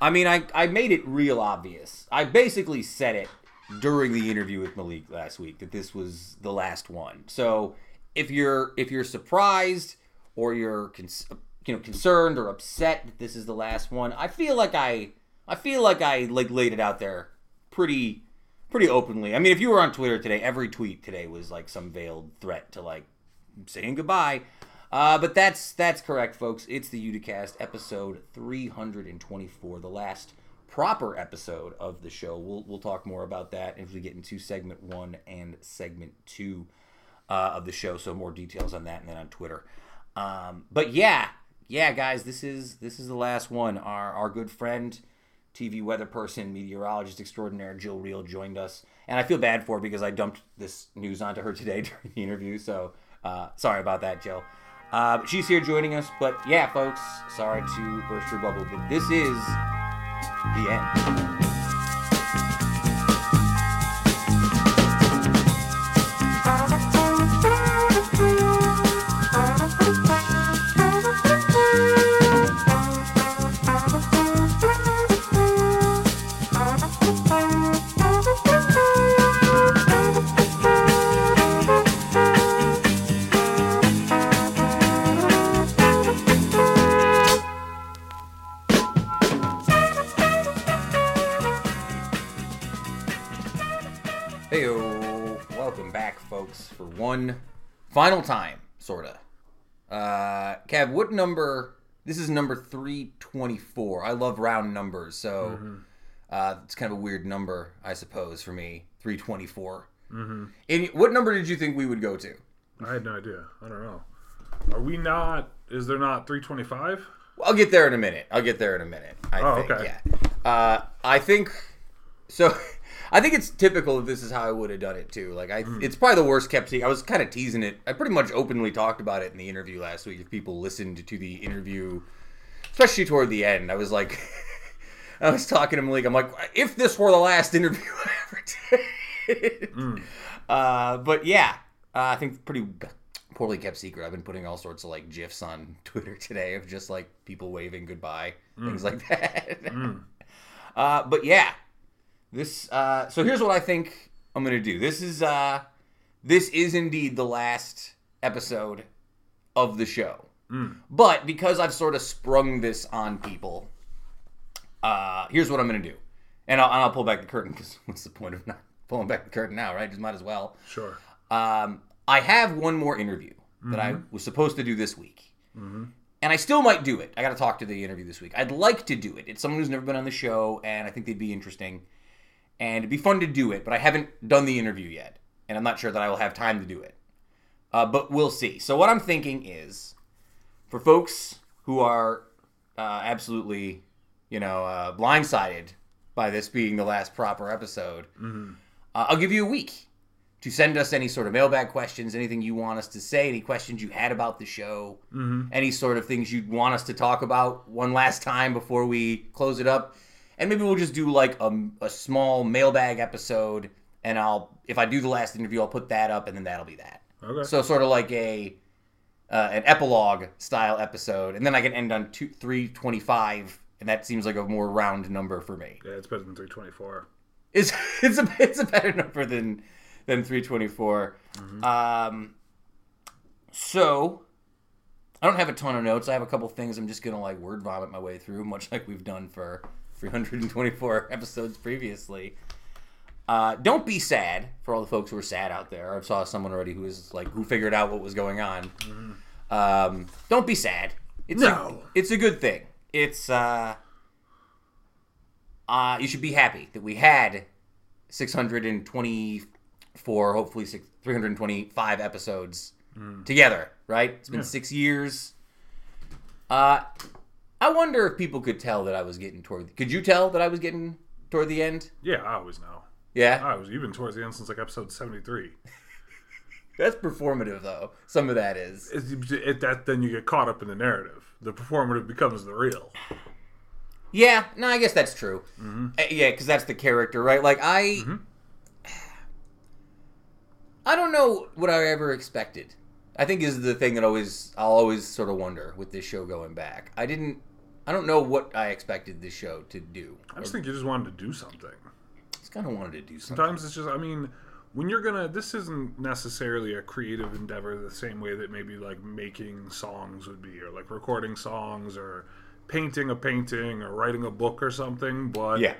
I mean, I, I made it real obvious. I basically said it during the interview with Malik last week that this was the last one. So if you're if you're surprised or you're cons- you know concerned or upset that this is the last one, I feel like I I feel like I like laid it out there pretty pretty openly. I mean, if you were on Twitter today, every tweet today was like some veiled threat to like saying goodbye. Uh, but that's that's correct, folks. It's the Uticast episode 324, the last proper episode of the show. We'll we'll talk more about that as we get into segment one and segment two uh, of the show. So more details on that, and then on Twitter. Um, but yeah, yeah, guys, this is this is the last one. Our our good friend. TV weather person, meteorologist extraordinaire Jill Reale joined us, and I feel bad for her because I dumped this news onto her today during the interview. So uh, sorry about that, Jill. Uh, she's here joining us. But yeah, folks, sorry to burst your bubble, but this is the end. One final time, sorta. Uh, Kev, what number? This is number three twenty-four. I love round numbers, so uh, it's kind of a weird number, I suppose, for me. Three twenty-four. Mm-hmm. what number did you think we would go to? I had no idea. I don't know. Are we not? Is there not 325? I'll get there in a minute. I'll get there in a minute. I Oh, think, okay. yeah. Uh, I think so. I think it's typical that this is how I would have done it too. Like I, Hmm. it's probably the worst kept secret. I was kind of teasing it. I pretty much openly talked about it in the interview last week. If people listened to the interview, especially toward the end, I was like, I was talking to Malik. I'm like, if this were the last interview I ever did. Hmm. Uh, but yeah, uh, I think pretty poorly kept secret. I've been putting all sorts of like gifs on Twitter today of just like people waving goodbye, things like that. uh, but yeah, this. Uh, so here's what I think I'm gonna do. This is uh, this is indeed the last episode of the show. But because I've sort of sprung this on people, uh, here's what I'm gonna do, and I'll, and I'll pull back the curtain because what's the point of not pulling back the curtain now, right? Just might as well. Sure. Um, I have one more interview that I was supposed to do this week. And I still might do it. I got to talk to the interview this week. I'd like to do it. It's someone who's never been on the show, and I think they'd be interesting. And it'd be fun to do it, but I haven't done the interview yet. And I'm not sure that I will have time to do it. Uh, but we'll see. So, what I'm thinking is for folks who are uh, absolutely, you know, uh, blindsided by this being the last proper episode, uh, I'll give you a week to send us any sort of mailbag questions, anything you want us to say, any questions you had about the show, any sort of things you'd want us to talk about one last time before we close it up. And maybe we'll just do like a, a small mailbag episode, and I'll, if I do the last interview, I'll put that up, and then that'll be that. Okay. So sort of like a uh, an epilogue style episode, and then I can end on two, three twenty five, and that seems like a more round number for me. yeah, it's better than 324. It's it's a it's a better number than than three Um, so I don't have a ton of notes. I have a couple things I'm just gonna like word vomit my way through, much like we've done for 324 episodes previously. Uh, don't be sad for all the folks who are sad out there. I saw someone already who was like who figured out what was going on. Um, don't be sad. It's No. a, it's a good thing. It's uh, uh, you should be happy that we had 624, hopefully six, 325 episodes together. Right? It's been six years. Uh, I wonder if people could tell that I was getting toward. Could you tell that I was getting toward the end? Yeah, I always know. Yeah, I was even towards the end since like episode 73. that's performative though. Some of that is. It's, it, that then you get caught up in the narrative. The performative becomes the real. Yeah, no, I guess that's true. Uh, yeah, because that's the character, right? Like I, I don't know what I ever expected. I think is the thing that always I'll always sort of wonder with this show going back. I didn't, I don't know what I expected this show to do. I just think you just wanted to do something. Just kind of wanted to do something. Sometimes it's just, I mean, when you're gonna, this isn't necessarily a creative endeavor the same way that maybe like making songs would be, or like recording songs, or painting a painting, or writing a book or something. But Yeah.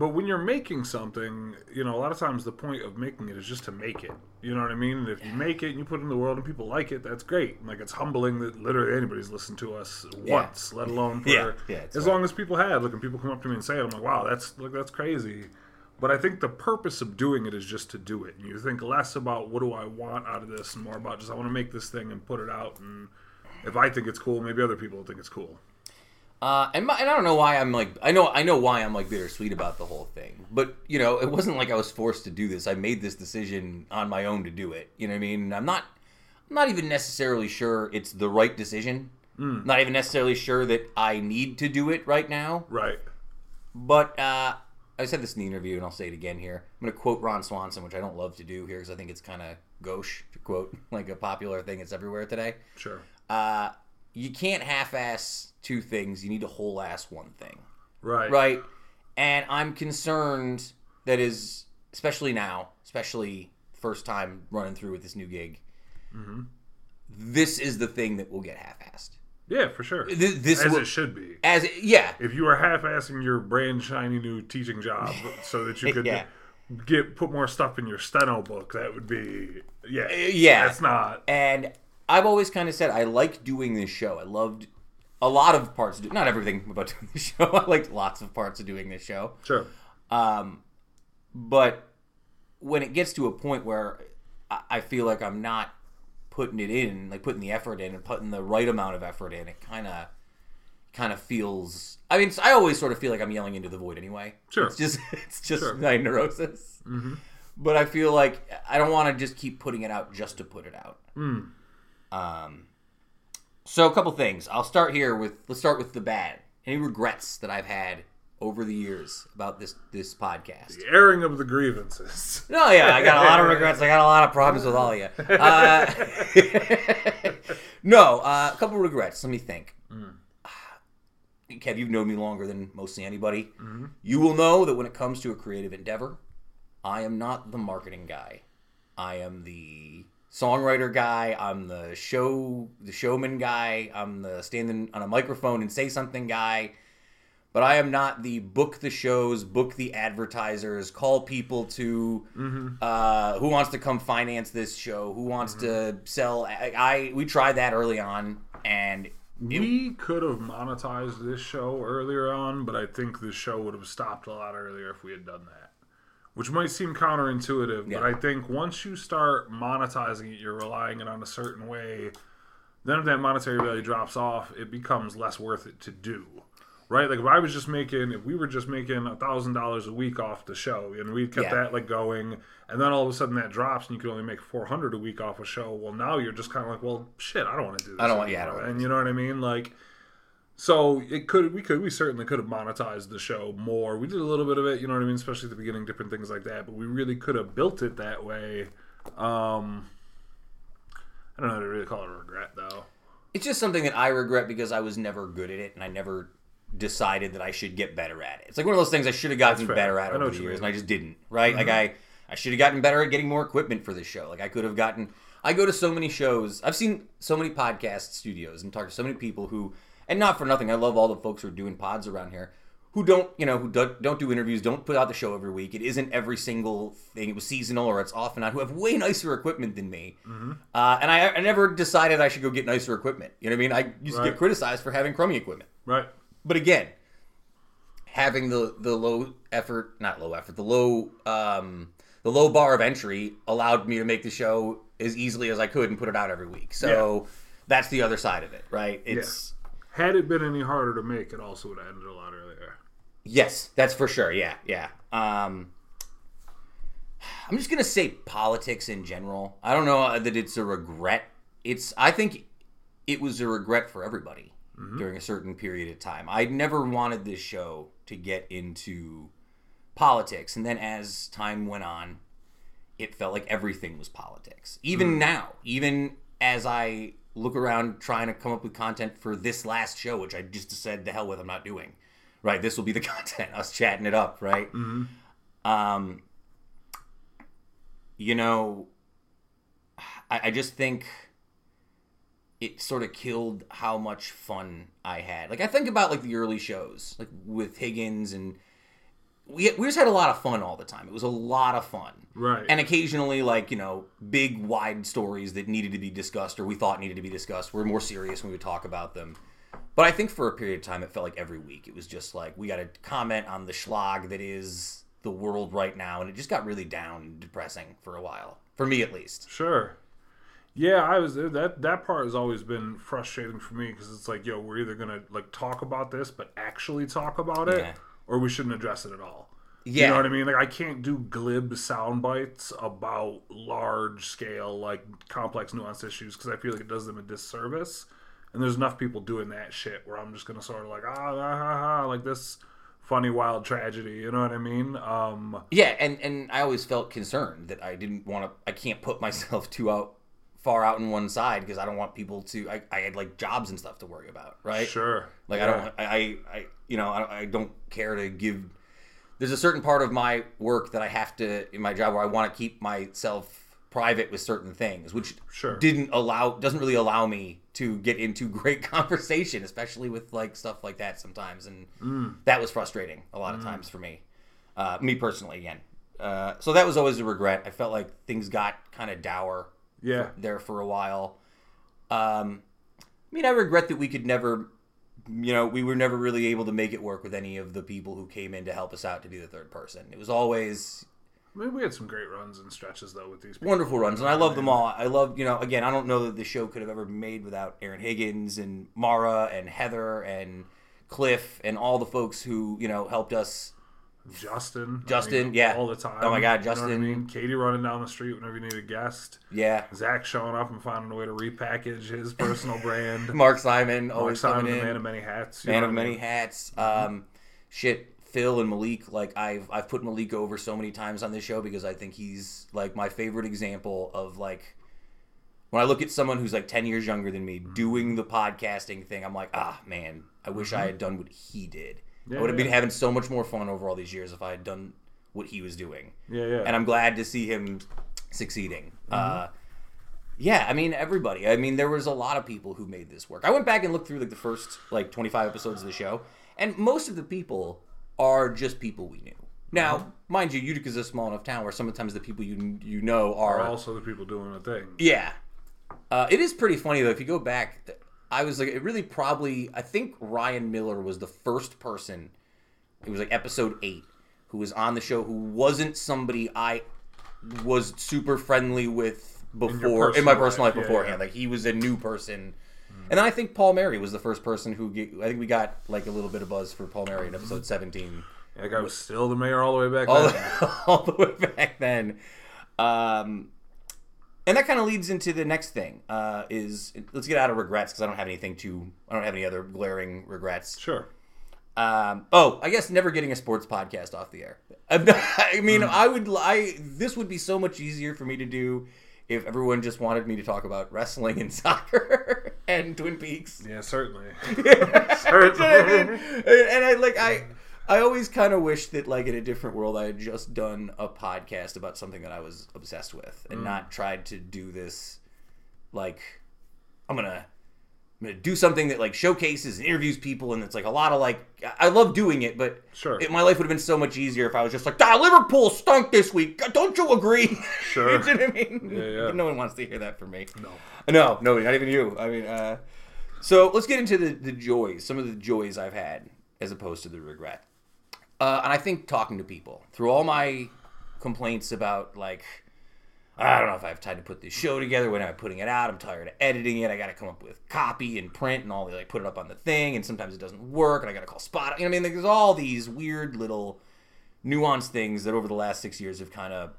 But when you're making something, you know, a lot of times the point of making it is just to make it. You know what I mean? And if you make it and you put it in the world and people like it, that's great. Like it's humbling that literally anybody's listened to us Yeah. once, let alone for Yeah, yeah, as right. long as people have. Look, and people come up to me and say it, I'm like, wow, that's look, that's crazy. But I think the purpose of doing it is just to do it. And you think less about what do I want out of this and more about just I want to make this thing and put it out. And if I think it's cool, maybe other people will think it's cool. Uh, and, my, and I don't know why I'm like I know I know why I'm like bittersweet about the whole thing, but you know it wasn't like I was forced to do this. I made this decision on my own to do it. You know what I mean? I'm not I'm not even necessarily sure it's the right decision. Not even necessarily sure that I need to do it right now. Right. But uh, I said this in the interview, and I'll say it again here. I'm going to quote Ron Swanson, which I don't love to do here because I think it's kind of gauche to quote like a popular thing that's everywhere today. Sure. Uh, you can't half-ass two things. You need to whole-ass one thing, Right. right? And I'm concerned that is especially now, especially first time running through with this new gig. Mm-hmm. This is the thing that will get half-assed. Yeah, for sure. Th- This As will, it should be. as it- yeah, if you were half-assing your brand shiny new teaching job so that you could Yeah. get put more stuff in your steno book, that would be yeah, uh, yeah. That's not And I've always kind of said I like doing this show. I loved a lot of parts of it. Not everything about doing the show. I liked lots of parts of doing this show. sure. Um, but when it gets to a point where I, I feel like I'm not putting it in, like putting the effort in and putting the right amount of effort in, it kind of kind of feels. I mean, I always sort of feel like I'm yelling into the void anyway. Sure. It's just it's just Sure. my neurosis. But I feel like I don't want to just keep putting it out just to put it out. Um, so a couple things. I'll start here with let's start with the bad. Any regrets that I've had over the years about this this podcast? The airing of the grievances. No, yeah, I got a lot of regrets. I got a lot of problems with all of you. Uh, no, uh, a couple regrets. Let me think. Kev, you've known me longer than mostly anybody. You will know that when it comes to a creative endeavor, I am not the marketing guy. I am the songwriter guy. I'm the show, the showman guy. I'm the standing on a microphone and say something guy. But I am not the book the shows, book the advertisers, call people to uh, who wants to come finance this show, who wants to sell. I, I we tried that early on, and We could have monetized this show earlier on, but I think the show would have stopped a lot earlier if we had done that. Which might seem counterintuitive, Yeah. but I think once you start monetizing it, you're relying it on a certain way. Then if that monetary value drops off, it becomes less worth it to do. Right? Like if I was just making if we were just making a thousand dollars a week off the show and we kept Yeah. that like going and then all of a sudden that drops and you could only make four hundred a week off a show, well now you're just kinda like, Well shit, I don't want to do this. I don't want- yeah, I don't and you know what I mean? Like so it could we could we certainly could have monetized the show more. We did a little bit of it, you know what I mean, especially at the beginning, different things like that. But we really could have built it that way. Um, I don't know how to really call it a regret though. it's just something that I regret because I was never good at it, and I never decided that I should get better at it. It's like one of those things I should have gotten better at over the years, mean. and I just didn't. Right? Like I, I should have gotten better at getting more equipment for this show. Like I could have gotten. I go to so many shows. I've seen so many podcast studios and talked to so many people who, and not for nothing, I love all the folks who are doing pods around here. Who don't, you know, who do, don't do interviews, don't put out the show every week. It isn't every single thing. It was seasonal or it's off and on. Who have way nicer equipment than me, uh, and I, I never decided I should go get nicer equipment. You know what I mean? I used to get criticized for having crummy equipment. Right. But again, having the the low effort, not low effort, the low um, the low bar of entry allowed me to make the show as easily as I could and put it out every week. So that's the other side of it, right? It's Had it been any harder to make, it also would have ended a lot earlier. yes, that's for sure. Yeah, yeah. Um, I'm just gonna say politics in general. I don't know uh, that it's a regret. It's I think it was a regret for everybody mm-hmm. during a certain period of time. I never wanted this show to get into politics, and then as time went on, it felt like everything was politics. Even mm-hmm. now, even as I look around trying to come up with content for this last show, which I just said the hell with, I'm not doing. Right, this will be the content, us chatting it up, right? Mm-hmm. Um, you know, I, I just think it sort of killed how much fun I had. Like I think about like the early shows, like with Higgins and we we just had a lot of fun all the time. It was a lot of fun. Right. And occasionally like, you know, big wide stories that needed to be discussed or we thought needed to be discussed were more serious when we would talk about them. But I think for a period of time it felt like every week it was just like we got to comment on the schlag that is the world right now and it just got really down and depressing for a while. For me at least. Sure. Yeah, I was that that part has always been frustrating for me because it's like, yo, we're either gonna like talk about this, but actually talk about it, Yeah. Or we shouldn't address it at all. Yeah. You know what I mean? Like I can't do glib sound bites about large scale, like complex, nuanced issues because I feel like it does them a disservice. And there's enough people doing that shit where I'm just gonna sort of like ah ah ah, ah like this funny wild tragedy. You know what I mean? Um, Yeah, and and I always felt concerned that I didn't want to. I can't put myself too out far out in one side because I don't want people to. I, I had like jobs and stuff to worry about, right? sure. Like Yeah. I don't. I, I I you know I, I don't care to give. There's a certain part of my work that I have to in my job where I want to keep myself private with certain things, which Sure. didn't allow doesn't really allow me to get into great conversation, especially with like stuff like that sometimes, and Mm. that was frustrating a lot of times for me, uh, me personally again. Uh, so that was always a regret. I felt like things got kind of dour Yeah. there for a while. Um, I mean, I regret that we could never, you know, we were never really able to make it work with any of the people who came in to help us out to be the third person. It was always I mean, we had some great runs and stretches though with these. People. wonderful runs, and I love them all. I love, you know, again, I don't know that the show could have ever been made without Aaron Higgins and Mara and Heather and Cliff and all the folks who, you know, helped us. Justin. I Justin, mean, yeah. all the time. Oh my God, You know what Justin. I mean? Katie running down the street whenever you need a guest. Yeah, Zach showing up and finding a way to repackage his personal brand. Mark Simon Mark always Simon, coming the in. man of many hats. you man know of many mean? hats. Um, shit, Phil and Malik. Like I've I've put Malik over so many times on this show because I think he's like my favorite example of like when I look at someone who's like ten years younger than me Mm-hmm. doing the podcasting thing. I'm like, ah, man, I wish I had done what he did. Yeah, I would have been yeah. having so much more fun over all these years if I had done what he was doing. Yeah, yeah. And I'm glad to see him succeeding. Mm-hmm. Uh, yeah, I mean everybody. I mean there was a lot of people who made this work. I went back and looked through like the first like 25 episodes of the show, and most of the people are just people we knew. Now, Mm-hmm. mind you, Utica's a small enough town where sometimes the people you you know are Are also the people doing a thing. yeah. Uh, it is pretty funny though. If you go back, I was like, it really probably. I think Ryan Miller was the first person. It was like episode eight, who was on the show who wasn't somebody I was super friendly with before in, my personal life life, beforehand. yeah. Like he was a new person. And then I think Palmieri was the first person who get, I think we got like a little bit of buzz for Palmieri in episode 17 That guy was still the mayor all the way back all then. the, all the way back then. Um, and that kind of leads into the next thing. Uh, is let's get out of regrets because I don't have anything to. I don't have any other glaring regrets. Sure. Um, oh, I guess never getting a sports podcast off the air. I mean, I would. I this would be so much easier for me to do if everyone just wanted me to talk about wrestling and soccer and Twin Peaks. Yeah, certainly. and, and I like I I always kind of wish that like in a different world I had just done a podcast about something that I was obsessed with and not tried to do this like I'm gonna I'm gonna do something that like showcases and interviews people and it's like a lot of like I love doing it but Sure. it, my life would have been so much easier if I was just like ah Liverpool stunk this week don't you agree Sure. you know what I mean Yeah, yeah. no one wants to hear that from me No. no, no, not even you. I mean, uh, so let's get into the, the joys, some of the joys I've had as opposed to the regret. Uh, and I think talking to people through all my complaints about like, I don't know if I have time to put this show together. When am I putting it out? I'm tired of editing it. I got to come up with copy and print and all the like, put it up on the thing. And sometimes it doesn't work. And I got to call Spot. You know, what I mean, there's all these weird little nuanced things that over the last six years have kind of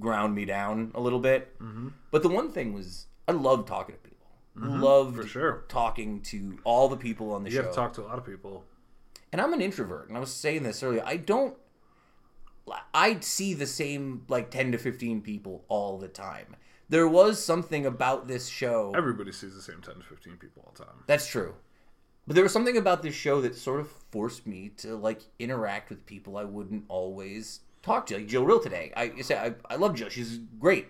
ground me down a little bit. Mm-hmm. But the one thing was, I love talking to people. Loved For sure. talking to all the people on the You show. You have to talk to a lot of people. And I'm an introvert, and I was saying this earlier. I don't. I see the same like ten to fifteen people all the time. there was something about this show. Everybody sees the same 10 to 15 people all the time. That's true. But there was something about this show that sort of forced me to like interact with people I wouldn't always talk to. Like Jill Reale today. I say I, I love Jill. She's great.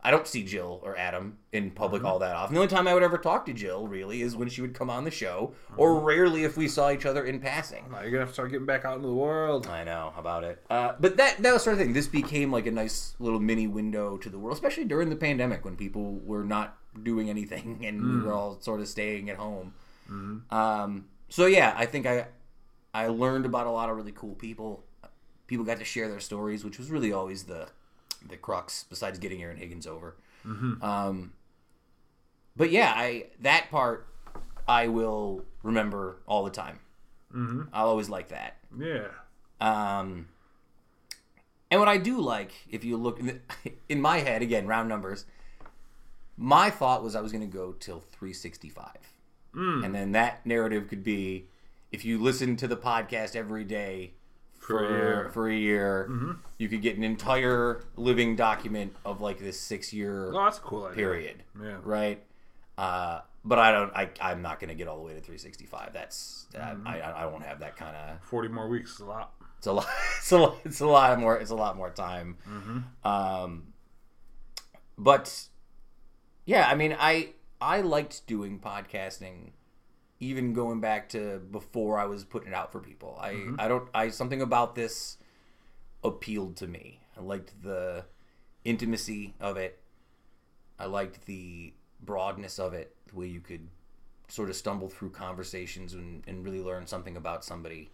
I don't see Jill or Adam in public all that often. The only time I would ever talk to Jill really is when she would come on the show, or rarely if we saw each other in passing. Now you're going to have to start getting back out into the world. I know about it. Uh, but that that was sort of thing. This became like a nice little mini window to the world, especially during the pandemic when people were not doing anything and we were all sort of staying at home. Um, so yeah, I think I I learned about a lot of really cool people. People got to share their stories, which was really always the the crux. Besides getting Aaron Higgins over, um, but yeah, I that part I will remember all the time. Mm-hmm. I'll always like that. Yeah. Um, and what I do like, if you look in, the, in my head again, round numbers, my thought was I was going to go till 365, and then that narrative could be if you listen to the podcast every day for For a year. for a year, you could get an entire living document of like this six year Oh, that's cool idea. period, Yeah. right? Uh, but I don't. I, I'm not going to get all the way to 365. That's I, I, I won't have that kind of 40 more weeks is a lot. it's a lot. It's a lot. It's a lot more. It's a lot more time. Um, but yeah, I mean, I I liked doing podcasting, even going back to before I was putting it out for people. I I don't. I something about this appealed to me. I liked the intimacy of it. I liked the broadness of it, the way you could sort of stumble through conversations and, and really learn something about somebody.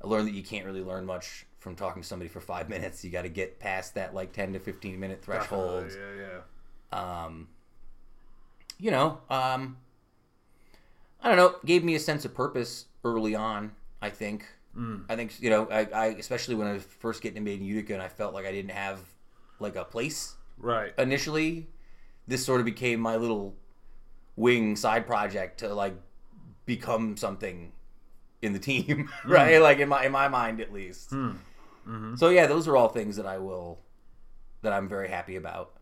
I learned that you can't really learn much from talking to somebody for five minutes. You got to get past that like ten to fifteen minute threshold. Yeah, yeah. Um, you know, um, I don't know. Gave me a sense of purpose early on. I think. Hmm. I think you know. I, I especially when I was first getting Made in Utica, and I felt like I didn't have like a place Right. initially. This sort of became my little wing side project to like become something in the team, hmm. right? Like in my in my mind at least. Hmm. Mm-hmm. So yeah, those are all things that I will that I'm very happy about.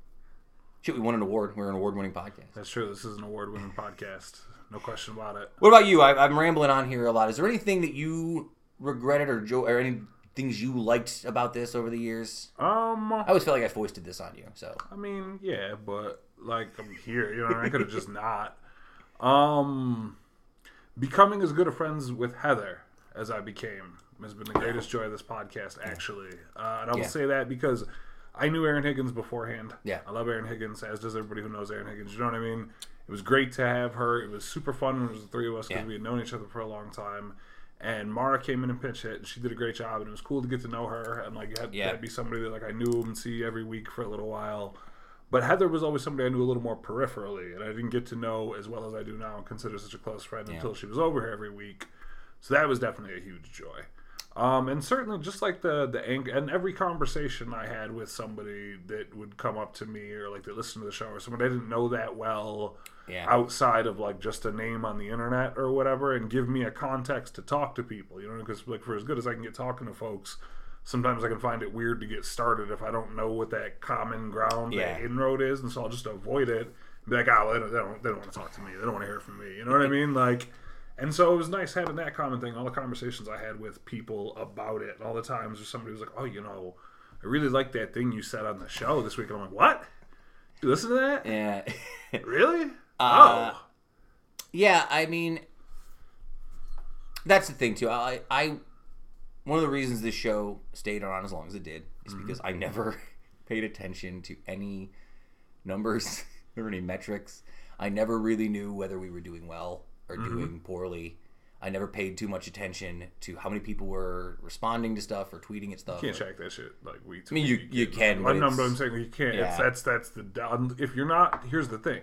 Shit, we won an award. We're an award-winning podcast. That's true. This is an award winning podcast. No question about it. What about you? I, I'm rambling on here a lot. Is there anything that you regretted or jo- or any things you liked about this over the years? Um, I always felt like I foisted this on you. So I mean, yeah, but like I'm here, you know, I could have just not. Um, becoming as good of friends with Heather as I became has been the greatest joy of this podcast, actually. Uh, and I will Yeah. say that because I knew Aaron Higgins beforehand. Yeah. I love Aaron Higgins, as does everybody who knows Aaron Higgins. You know what I mean? It was great to have her. It was super fun when it was the three of us because Yeah. we had known each other for a long time. And Mara came in and pinch hit, and she did a great job. And it was cool to get to know her and like had Yeah. that'd be somebody that like I knew and see every week for a little while. But Heather was always somebody I knew a little more peripherally, and I didn't get to know as well as I do now and consider such a close friend until she was over here every week. So that was definitely a huge joy. Um, and certainly, just like the the ang- and every conversation I had with somebody that would come up to me or like they listened to the show or someone I didn't know that well Yeah. outside of like just a name on the internet or whatever, and give me a context to talk to people. You know, because like for as good as I can get talking to folks, sometimes I can find it weird to get started if I don't know what that common ground, Yeah. that inroad is, and so I'll just avoid it. Be like, oh, well, they don't, they don't, they don't want to talk to me. They don't want to hear from me. You know what I mean? Like, and so it was nice having that common thing. All the conversations I had with people about it, and all the times where somebody was like, oh, you know, I really like that thing you said on the show this week. And I'm like, what? You listen to that? yeah. Really? Uh, oh. Yeah, I mean, that's the thing too. I, I, one of the reasons this show stayed on as long as it did is because I never paid attention to any numbers or any metrics. I never really knew whether we were doing well or mm-hmm. doing poorly. I never paid too much attention to how many people were responding to stuff or tweeting at stuff. You can't or- check that shit like we. I mean, you week. you can. But but I'm saying you can't. Yeah. It's, that's that's the. Um, if you're not, here's the thing: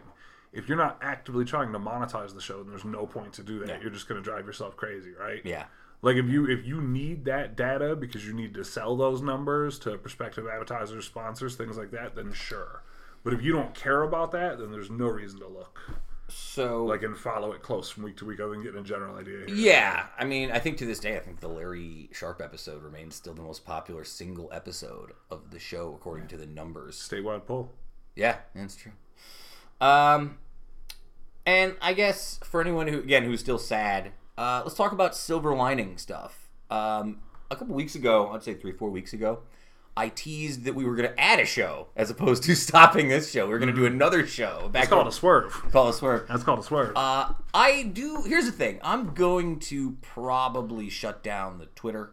if you're not actively trying to monetize the show, then there's no point to do that. Yeah. You're just going to drive yourself crazy, right? Yeah. Like if you if you need that data because you need to sell those numbers to prospective advertisers, sponsors, things like that, then sure. But if you don't care about that, then there's no reason to look So like and follow it close from week to week. Other than getting a general idea. Here. Yeah, I mean, I think to this day, I think the Larry Sharp episode remains still the most popular single episode of the show according to the numbers. Statewide poll. Yeah, that's true. Um, and I guess for anyone who again who's still sad, uh, let's talk about silver lining stuff. Um, a couple weeks ago, I'd say three, four weeks ago, I teased that we were going to add a show as opposed to stopping this show. We are going to do another show. Back It's called a swerve. call a swerve. That's called a swerve. Uh, I do. Here's the thing. I'm going to probably shut down the Twitter,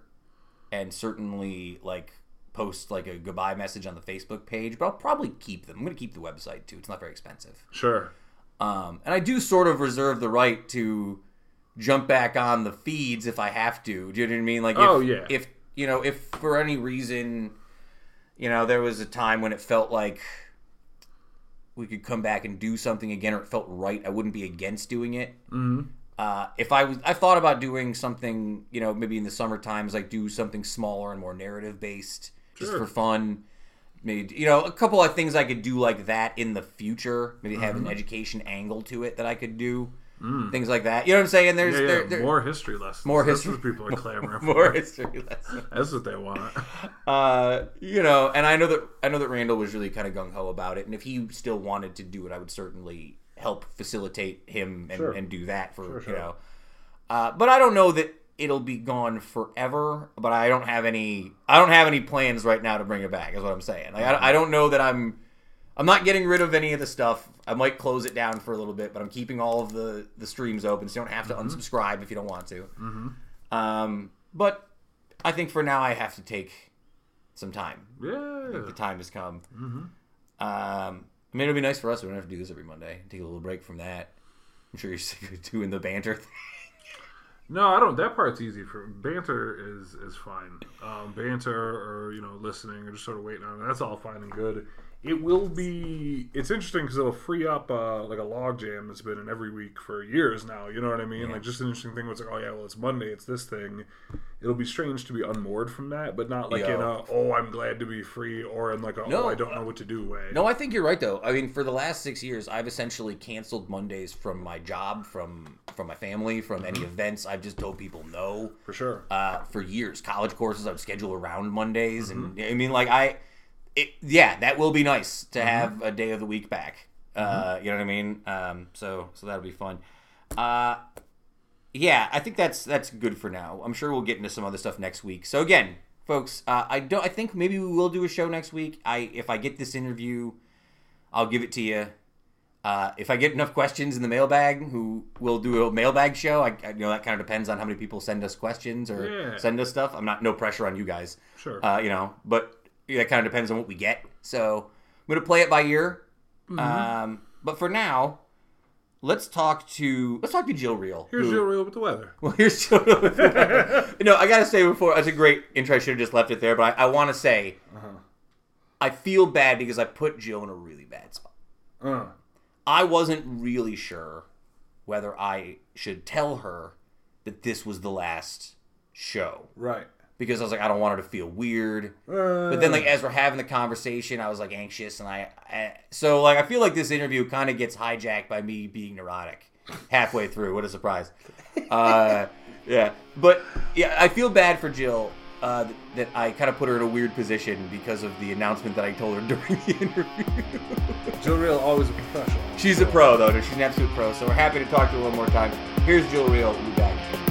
and certainly like post like a goodbye message on the Facebook page. But I'll probably keep them. I'm going to keep the website too. It's not very expensive. sure. Um, and I do sort of reserve the right to jump back on the feeds if I have to. Do you know what I mean? Like, if, Oh, yeah. If you know, if for any reason, you know, there was a time when it felt like we could come back and do something again, or it felt right, I wouldn't be against doing it. hmm Uh, if I was, I thought about doing something, you know, maybe in the summer times, like do something smaller and more narrative based, just for fun. Maybe you know a couple of things I could do like that in the future. Maybe have Mm-hmm. an education angle to it that I could do, things like that. You know what I'm saying? There's Mm. Yeah, yeah. there, there, more history lessons. more That's history- what people are clamoring more for. history lessons. That's what they want. Uh, you know, and I know that I know that Randall was really kind of gung ho about it, and if he still wanted to do it, I would certainly help facilitate him and, Sure. and do that for Sure, sure. you know. Uh, but I don't know that it'll be gone forever. But I don't have any I don't have any plans right now to bring it back. Is what I'm saying. Like I, I don't know that I'm I'm not getting rid of any of the stuff. I might close it down for a little bit, but I'm keeping all of the the streams open, so you don't have to unsubscribe if you don't want to. hmm Um, but I think for now I have to take some time. Yeah. The time has come. hmm Um, I mean, it'll be nice for us. We don't have to do this every Monday. Take a little break from that. I'm sure you're sick of doing the banter. thing. No, I don't. That part's easy for banter. Is is fine. Um, banter or you know listening or just sort of waiting on it. That's all fine and good. It will be. It's interesting because it'll free up uh, like a log jam that's been in every week for years now. You know what I mean? Yeah. Like just an interesting thing. Was like, oh yeah, well it's Monday. It's this thing. It'll be strange to be unmoored from that, but not like in Yo. a oh I'm glad to be free or in like a No, oh I don't know what to do way. No, I think you're right though. I mean, for the last six years, I've essentially canceled Mondays from my job, from from my family, from any events. I've just told people no. for sure. uh, for years. College courses I've scheduled around Mondays, and I mean, like I, it, yeah, that will be nice to have a day of the week back. Uh, you know what I mean? Um, so so that'll be fun. Uh, yeah, I think that's that's good for now. I'm sure we'll get into some other stuff next week. So again, folks, uh, I don't. I think maybe we will do a show next week. I if I get this interview, I'll give it to you. Uh, if I get enough questions in the mailbag, who will do a mailbag show, I, I you know that kind of depends on how many people send us questions or Yeah. send us stuff. I'm not no pressure on you guys, Sure. uh, you know, but yeah, that kind of depends on what we get. So I'm gonna play it by ear. Mm-hmm. Um, but for now, let's talk to let's talk to Jill Reale. Here's who- Jill Reale with the weather. well, here's Jill. no, I gotta say before that's a great intro. I should have just left it there, but I, I want to say Uh-huh. I feel bad because I put Jill in a really bad spot. Uh, I wasn't really sure whether I should tell her that this was the last show right. Because I was like, I don't want her to feel weird. Uh, But then, like, as we're having the conversation, I was like anxious, and I, I so like I feel like this interview kind of gets hijacked by me being neurotic halfway through. What a surprise! Uh, yeah, but yeah, I feel bad for Jill uh, th- that I kind of put her in a weird position because of the announcement that I told her during the interview. Jill Reale always a professional. She's a pro, though. She's an absolute pro. So we're happy to talk to her one more time. Here's Jill Reale. We'll be back.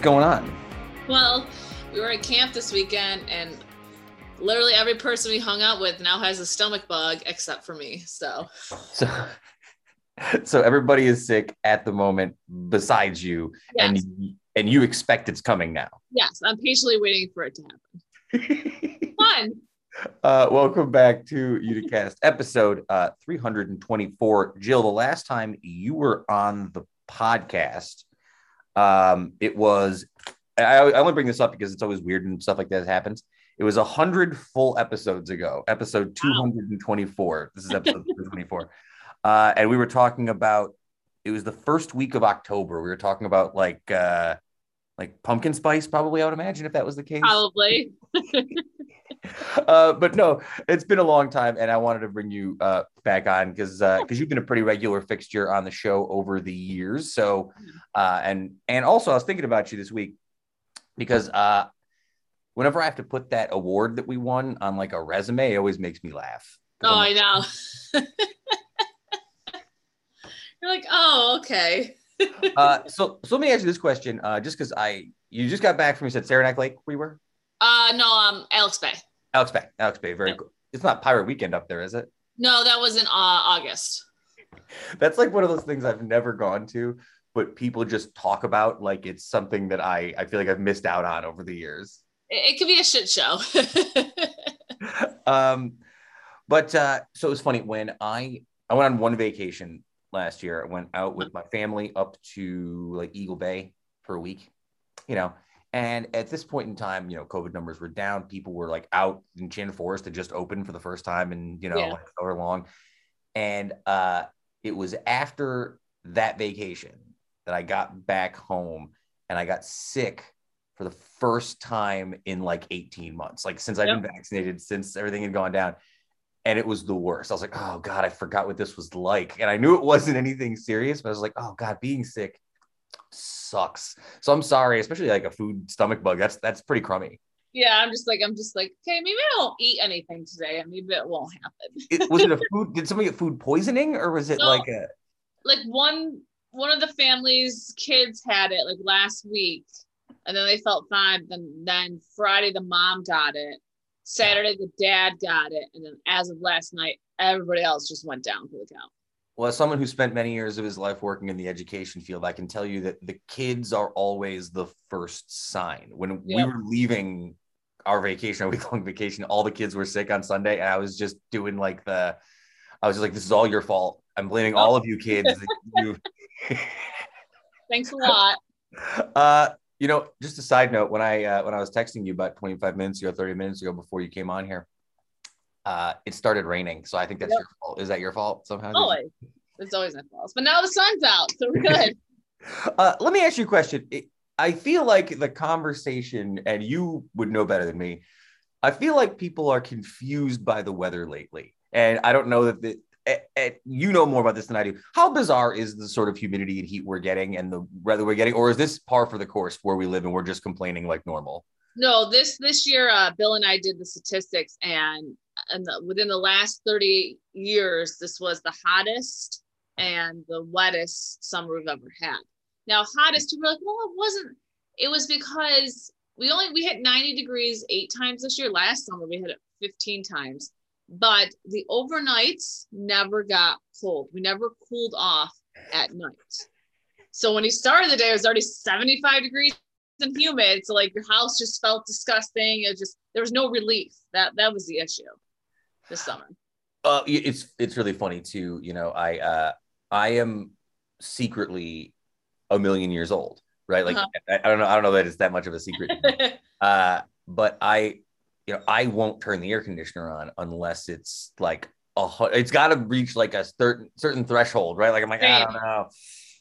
What's going on? Well, we were at camp this weekend and literally every person we hung out with now has a stomach bug except for me. So So, so everybody is sick at the moment, besides you, yes, and and you expect it's coming now. yes, I'm patiently waiting for it to happen. Fun. Uh, welcome back to Uticast episode uh, 324. Jill, the last time you were on the podcast, um, it was, I, I only bring this up because it's always weird and stuff like that happens. It was 100 full episodes ago, episode 224. This is episode 224. Uh, and we were talking about, it was the first week of October. We were talking about like, uh, like pumpkin spice, probably, I would imagine, if that was the case. Probably. uh, but no, it's been a long time, and I wanted to bring you uh, back on because because you've been a pretty regular fixture on the show over the years. So, uh, and and also I was thinking about you this week because uh, whenever I have to put that award that we won on like a resume, it always makes me laugh. Oh, I know. You're like, oh, okay. uh, so so let me ask you this question, uh, just because I you just got back from you said Saranac Lake we were? Uh, no, um, Alex Bay. Alex Bay, Alex Bay, very Yeah. cool. It's not Pirate Weekend up there, is it? No, that was in uh, August. That's like one of those things I've never gone to, but people just talk about like it's something that I I feel like I've missed out on over the years. It, it could be a shit show. um, but uh, so it was funny when I I went on one vacation last year. I went out with my family up to like Eagle Bay for a week, you know. And at this point in time, you know, COVID numbers were down. People were like out in Chin Forest had just open for the first time in you know Yeah. however long. And uh, it was after that vacation that I got back home and I got sick for the first time in like 18 months, like since I've been vaccinated, since everything had gone down. And it was the worst. I was like, oh God, I forgot what this was like. And I knew it wasn't anything serious, but I was like, oh God, being sick sucks. So I'm sorry, especially like a food stomach bug. That's that's pretty crummy. yeah, I'm just like, I'm just like, okay, maybe I won't eat anything today, and maybe it won't happen. It, was it a food? Did somebody get food poisoning or was it No. like a like one one of the family's kids had it like last week and then they felt fine then then friday the mom got it saturday the dad got it and then as of last night everybody else just went down for the count Well, as someone who spent many years of his life working in the education field, I can tell you that the kids are always the first sign. When we were leaving our vacation, our week long vacation, all the kids were sick on Sunday, and I was just doing like the, I was just like, "This is all your fault. I'm blaming all of you kids." you, thanks a lot uh, you know, just a side note, when I uh, when I was texting you about 25 minutes ago, 30 minutes ago before you came on here, uh, it started raining. So I think that's Yep. your fault. Is that your fault somehow? always it's always my fault but now the sun's out so we're good Uh, let me ask you a question. I feel like the conversation, and you would know better than me. I feel like people are confused by the weather lately, and I don't know that the. eh, eh, you know more about this than I do. How bizarre is the sort of humidity and heat we're getting, and the weather we're getting, or is this par for the course where we live and we're just complaining like normal? no this this year uh, bill and i did the statistics and and within the last 30 years this was the hottest and the wettest summer we've ever had. Now hottest people are like well it wasn't it was because we only we hit 90 degrees eight times this year. Last summer we hit it 15 times. But the overnights never got cold. We never cooled off at night. So when he started the day it was already 75 degrees and humid. So like your house just felt disgusting. It just there was no relief. That that was the issue this summer. Uh, it's it's really funny too. You know, I uh, I am secretly a million years old, right? Like Uh-huh. I, I don't know, I don't know that it's that much of a secret. uh, but I, you know, I won't turn the air conditioner on unless it's like a, it's got to reach like a certain certain threshold, right? Like I'm like, I don't know.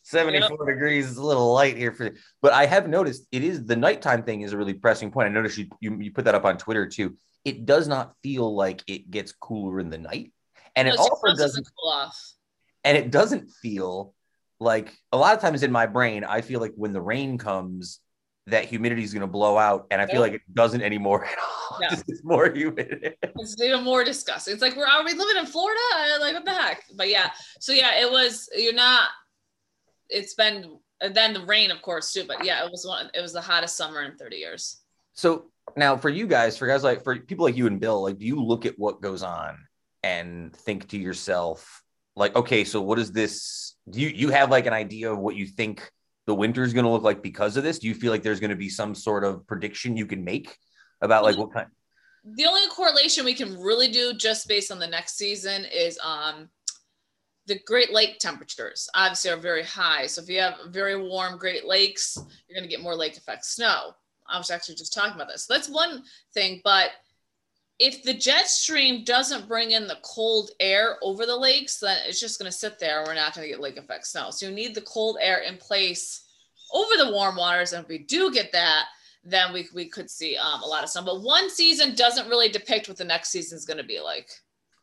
74 degrees is a little light here for but I have noticed it is the nighttime thing is a really pressing point. I noticed you, you you put that up on Twitter too. It does not feel like it gets cooler in the night. And it No, it's also just doesn't cool off. and it doesn't feel like a lot of times in my brain i feel like when the rain comes that humidity is going to blow out and i feel Yeah. like it doesn't anymore at all No. it's more humid It's even more disgusting. It's like we're we living in Florida? Like what the heck? But yeah, so yeah, it was. You're not. It's been and then the rain, of course, too. But yeah, it was one. It was the hottest summer in 30 years. so now for you guys for guys like for people like you and bill like do you look at what goes on and think to yourself like okay so what is this do you you have like an idea of what you think the winter is going to look like because of this do you feel like there's going to be some sort of prediction you can make about like what kind the only correlation we can really do just based on the next season is um the Great Lake temperatures obviously are very high. So if you have very warm Great Lakes, you're going to get more lake effect snow. I was actually just talking about this. So that's one thing. But if the jet stream doesn't bring in the cold air over the lakes, then it's just going to sit there. And we're not going to get lake effect snow. So you need the cold air in place over the warm waters. And if we do get that, then we, we could see um, a lot of snow. But one season doesn't really depict what the next season is going to be like.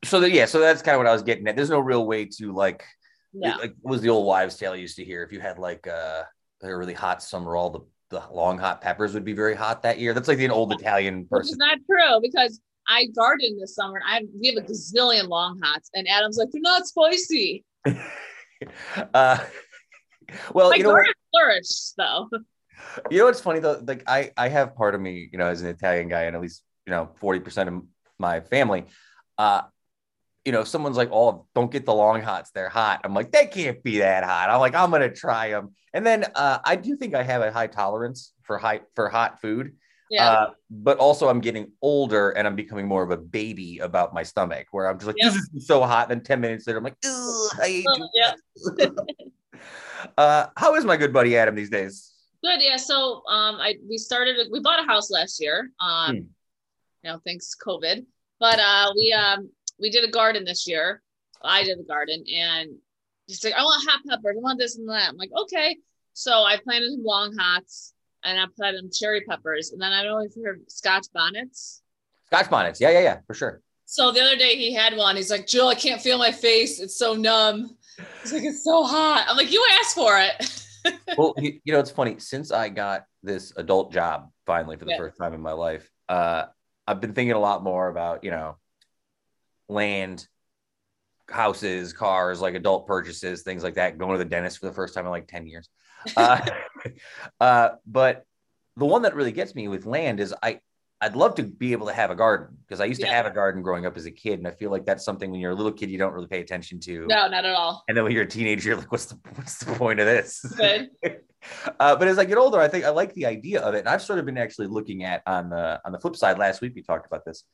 So the, yeah, so that's kind of what I was getting at. There's no real way to like, Yeah. like what was the old wives' tale I used to hear? If you had like uh, a really hot summer, all the the long hot peppers would be very hot that year. That's like the old Italian person. not true because I garden this summer and I we have a gazillion long hots and Adam's like, they're not spicy. uh, well, My you know garden flourished though. You know what's funny though? Like I, I have part of me, you know, as an Italian guy, and at least you know, forty percent of my family. Uh, you know, someone's like, "Oh, don't get the long hots; they're hot." I'm like, "They can't be that hot." I'm like, "I'm gonna try them." And then uh, I do think I have a high tolerance for high for hot food. Yeah. Uh, but also, I'm getting older and I'm becoming more of a baby about my stomach, where I'm just like, Yep. "This is so hot." Then ten minutes later, I'm like, "Ugh, I hate Oh, yeah. uh, how is my good buddy Adam these days? Good. Yeah. So um I we started we bought a house last year. Um Hmm. you know, thanks COVID. But uh we um we did a garden this year. I did a garden and he's like, I want hot peppers, I want this and that. I'm like, okay. So I planted some long hots and I planted some cherry peppers. And then I don't know if you heard Scotch bonnets. Scotch bonnets, yeah, yeah, yeah, for sure. So the other day he had one. He's like, Jill, I can't feel my face. It's so numb. He's like, it's so hot. I'm like, you asked for it. well, you, you know, it's funny. Since I got this adult job finally for the Yeah. first time in my life, uh, I've been thinking a lot more about, you know, land, houses, cars, like adult purchases, things like that. Going to the dentist for the first time in like 10 years. Uh, uh, but the one that really gets me with land is I, I'd love to be able to have a garden because I used to have a garden growing up as a kid. And I feel like that's something when you're a little kid, you don't really pay attention to. no, not at all. And then when you're a teenager, you're like, what's the, what's the point of this? Uh, but as I get older, I think I like the idea of it. And I've sort of been actually looking at on the on the flip side. Last week we talked about this.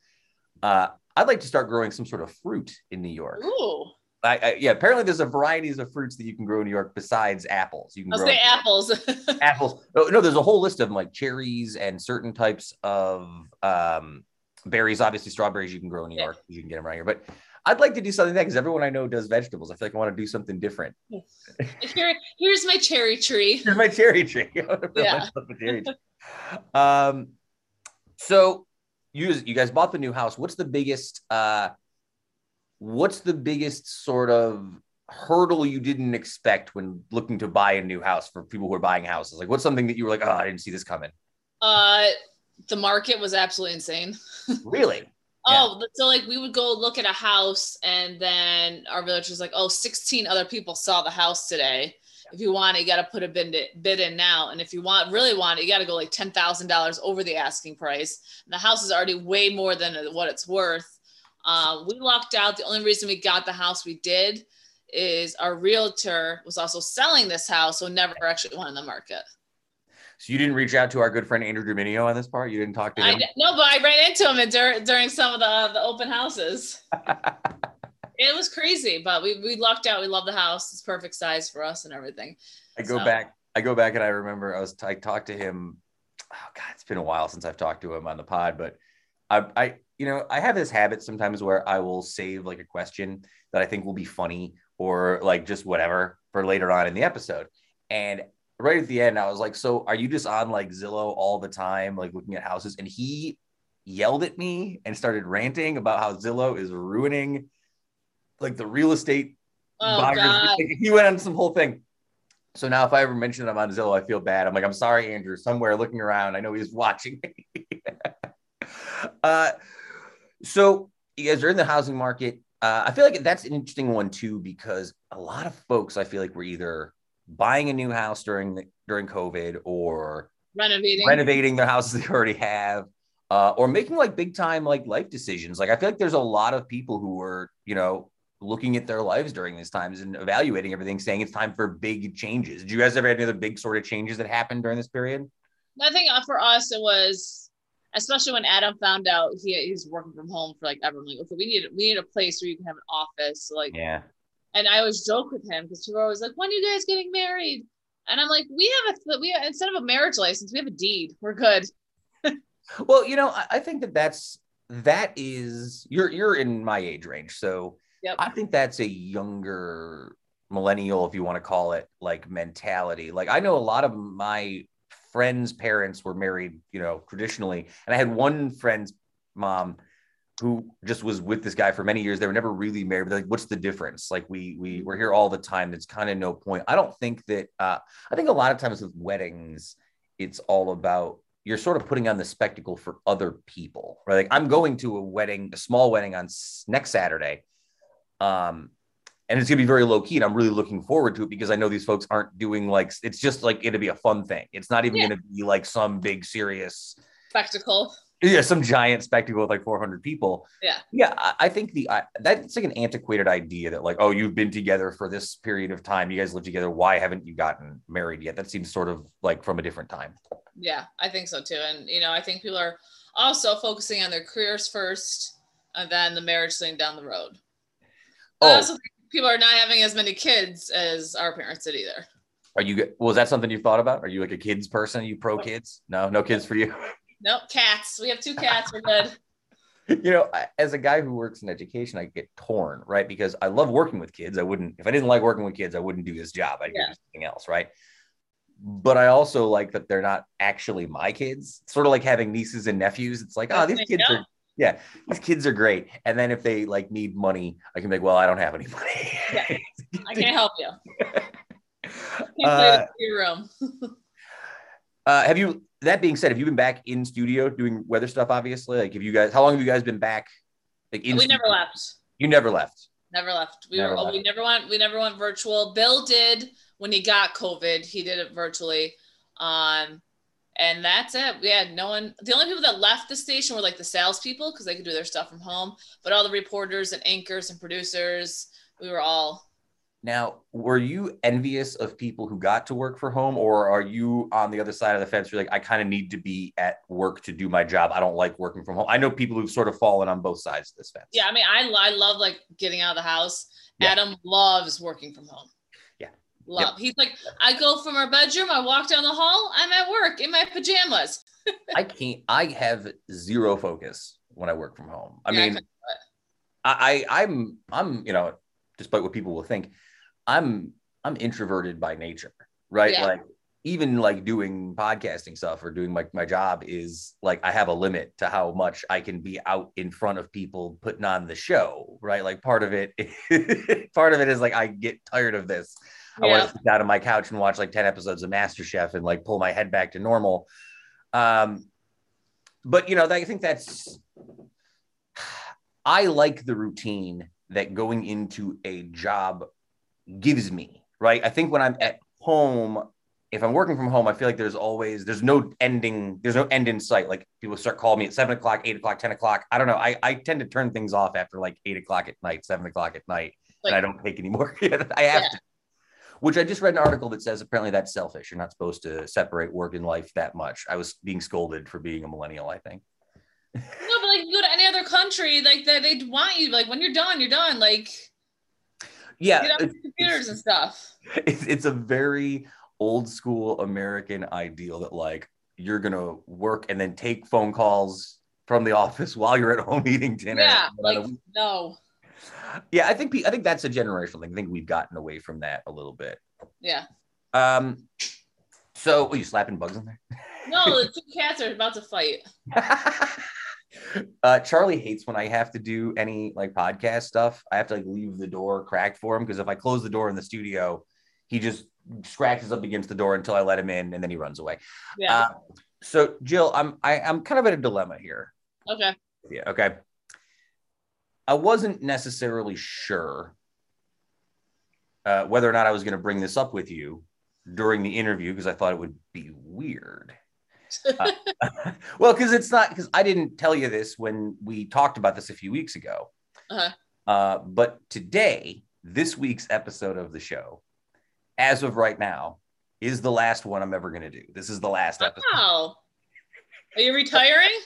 Uh, I'd like to start growing some sort of fruit in New York. Ooh. I, I, yeah, apparently there's a varieties of fruits that you can grow in New York besides apples. You can grow say apples. apples. Oh, no, there's a whole list of them, like cherries and certain types of um, berries. Obviously, strawberries you can grow in New. York. You can get them right here. But I'd like to do something like that because everyone I know does vegetables. I feel like I want to do something different. Here, here's my cherry tree. Here's my cherry tree. I wanna build Yeah. cherry tree. Um, so you you guys bought the new house. What's the biggest uh, what's the biggest sort of hurdle you didn't expect when looking to buy a new house for people who are buying houses? Like, what's something that you were like, oh, I didn't see this coming? Uh, the market was absolutely insane. Really? Oh, so like we would go look at a house, and then our village was like, "Oh, 16 other people saw the house today. If you want it, you got to put a bid, bid in now. And if you want really want it, you got to go like ten thousand dollars over the asking price. And the house is already way more than what it's worth. Uh, we lucked out. The only reason we got the house we did is our realtor was also selling this house, so never actually went on the market. So you didn't reach out to our good friend Andrew Dominio on this part? You didn't talk to I him? no, but I ran into him dur- during some of the the open houses. it was crazy, but we we lucked out. We love the house. It's perfect size for us and everything. I go So- back. I go back and I remember I was I talked to him. Oh God, it's been a while since I've talked to him on the pod, but I, I you know I have this habit sometimes where I will save like a question that I think will be funny or like just whatever for later on in the episode. And right at the end, I was like, "So are you just on like Zillow all the time, like looking at houses?" And he yelled at me and started ranting about how Zillow is ruining like the real estate Oh buyers. God. He went on some whole thing. So now, if I ever mention that I'm on Zillow, I feel bad. I'm like, I'm sorry, Andrew. Somewhere looking around, I know he's watching me. uh, so you guys are in the housing market. Uh, I feel like that's an interesting one too because a lot of folks, I feel like, were either buying a new house during the, during COVID or Renovating. renovating their houses they already have, uh, or making like big time like life decisions. Like I feel like there's a lot of people who were, you know, looking at their lives during these times and evaluating everything, saying it's time for big changes. Did you guys ever have any other big sort of changes that happened during this period? I think uh, for us it was especially when Adam found out he he's working from home for like ever. I'm like, okay, we need we need a place where you can have an office. So, like, Yeah. and I always joke with him because people are always like, when are you guys getting married? And I'm like, we have a we have, instead of a marriage license, we have a deed. We're good. Well, you know, I, I think that that's that is you're you're in my age range, so Yep. I think that's a younger millennial, if you want to call it, like mentality. Like I know a lot of my friends' parents were married, you know, traditionally, and I had one friend's mom who just was with this guy for many years. They were never really married. But like, what's the difference? Like we we we're here all the time. There's kind of no point. I don't think that. Uh, I think a lot of times with weddings, it's all about you're sort of putting on the spectacle for other people, right? Like I'm going to a wedding, a small wedding on next Saturday, um, and it's gonna be very low key, and I'm really looking forward to it because I know these folks aren't doing like it's just like it'll be a fun thing. It's not even Yeah. gonna be like some big serious Spectacle. yeah, some giant spectacle with like 400 people. Yeah. Yeah, I, I think the I, that's like an antiquated idea that like, oh, you've been together for this period of time, you guys live together. Why haven't you gotten married yet? That seems sort of like from a different time. Yeah, I think so too. And you know, I think people are also focusing on their careers first, and then the marriage thing down the road. I Oh, also think people are not having as many kids as our parents did either. are you? Was that something you thought about? Are you like a kids person? Are you pro kids? No, no kids for you. Nope, cats. We have two cats. We're good. you know, as a guy who works in education, I get torn, right? Because I love working with kids. I wouldn't, if I didn't like working with kids, I wouldn't do this job. I'd Yeah. do something else, right? But I also like that they're not actually my kids. It's sort of like having nieces and nephews. It's like, oh, these kids are, yeah, these kids are great. And then if they like need money, I can be like, well, I don't have any money. Yeah. I can't help you. Can't Uh, your room. uh, have you? That being said, have you been back in studio doing weather stuff? Obviously, like, have you guys? How long have you guys been back? Like, in we never left. You never left. Never left. We Never were. left. We never went. We never went virtual. Bill did when he got COVID. He did it virtually. Um, and that's it. We had no one. The only people that left the station were like the salespeople because they could do their stuff from home. But all the reporters and anchors and producers, we were all. Now, were you envious of people who got to work for home, or are you on the other side of the fence? You're like, I kind of need to be at work to do my job. I don't like working from home. I know people who've sort of fallen on both sides of this fence. Yeah, I mean, I I love like getting out of the house. Yeah. Adam loves working from home. Love. He's like, I go from our bedroom, I walk down the hall, I'm at work in my pajamas. I can't. I have zero focus when I work from home. I Yeah, mean, I, I I'm I'm you know, despite what people will think, I'm I'm introverted by nature, right? Yeah. Like even like doing podcasting stuff or doing my, my job is like I have a limit to how much I can be out in front of people putting on the show, right? Like part of it part of it is like I get tired of this. I want to sit down on my couch and watch like 10 episodes of MasterChef and like pull my head back to normal. Um, but you know, I think that's I like the routine that going into a job gives me, right? I think when I'm at home, if I'm working from home, I feel like there's always there's no ending, there's no end in sight. Like people start calling me at seven o'clock, eight o'clock, ten o'clock. I don't know. I, I tend to turn things off after like eight o'clock at night, seven o'clock at night, and I don't take anymore. I have Yeah. to. Which I just read an article that says apparently that's selfish. You're not supposed to separate work and life that much. I was being scolded for being a millennial, I think. No, but like you go to any other country, like they they want you. Like when you're done, you're done. Like Yeah, get computers and stuff. it's, it's a very old school American ideal that like you're gonna work and then take phone calls from the office while you're at home eating dinner. Yeah, And then on like no. Yeah, I think I think that's a generational thing. I think we've gotten away from that a little bit. Yeah. Um, so are you slapping bugs in there? No, the two cats are about to fight. uh, Charlie hates when I have to do any like podcast stuff. I have to like leave the door cracked for him because if I close the door in the studio, he just scratches up against the door until I let him in, and then he runs away. Yeah. Uh, so Jill, I'm I, I'm kind of at a dilemma here. okay. Yeah. Okay. I wasn't necessarily sure uh, whether or not I was going to bring this up with you during the interview because I thought it would be weird. Uh, well, because it's not because I didn't tell you this when we talked about this a few weeks ago. Uh-huh. Uh, but today, this week's episode of the show, as of right now, is the last one I'm ever going to do. This is the last episode. Wow. Are you retiring?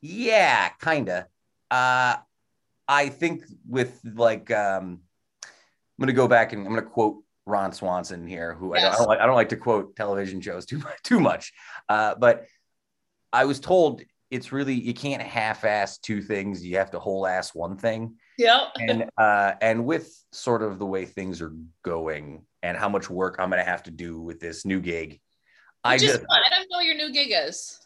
Yeah, kinda. Uh, I think with like, um, I'm gonna go back and I'm gonna quote Ron Swanson here, who I, don't, I, don't like. I don't like to quote television shows too much. Too much. Uh, but I was told it's really you can't half-ass two things. You have to whole-ass one thing. Yeah. and uh and with sort of the way things are going and how much work I'm gonna have to do with this new gig, I Which is just. I don't know what your new gig is.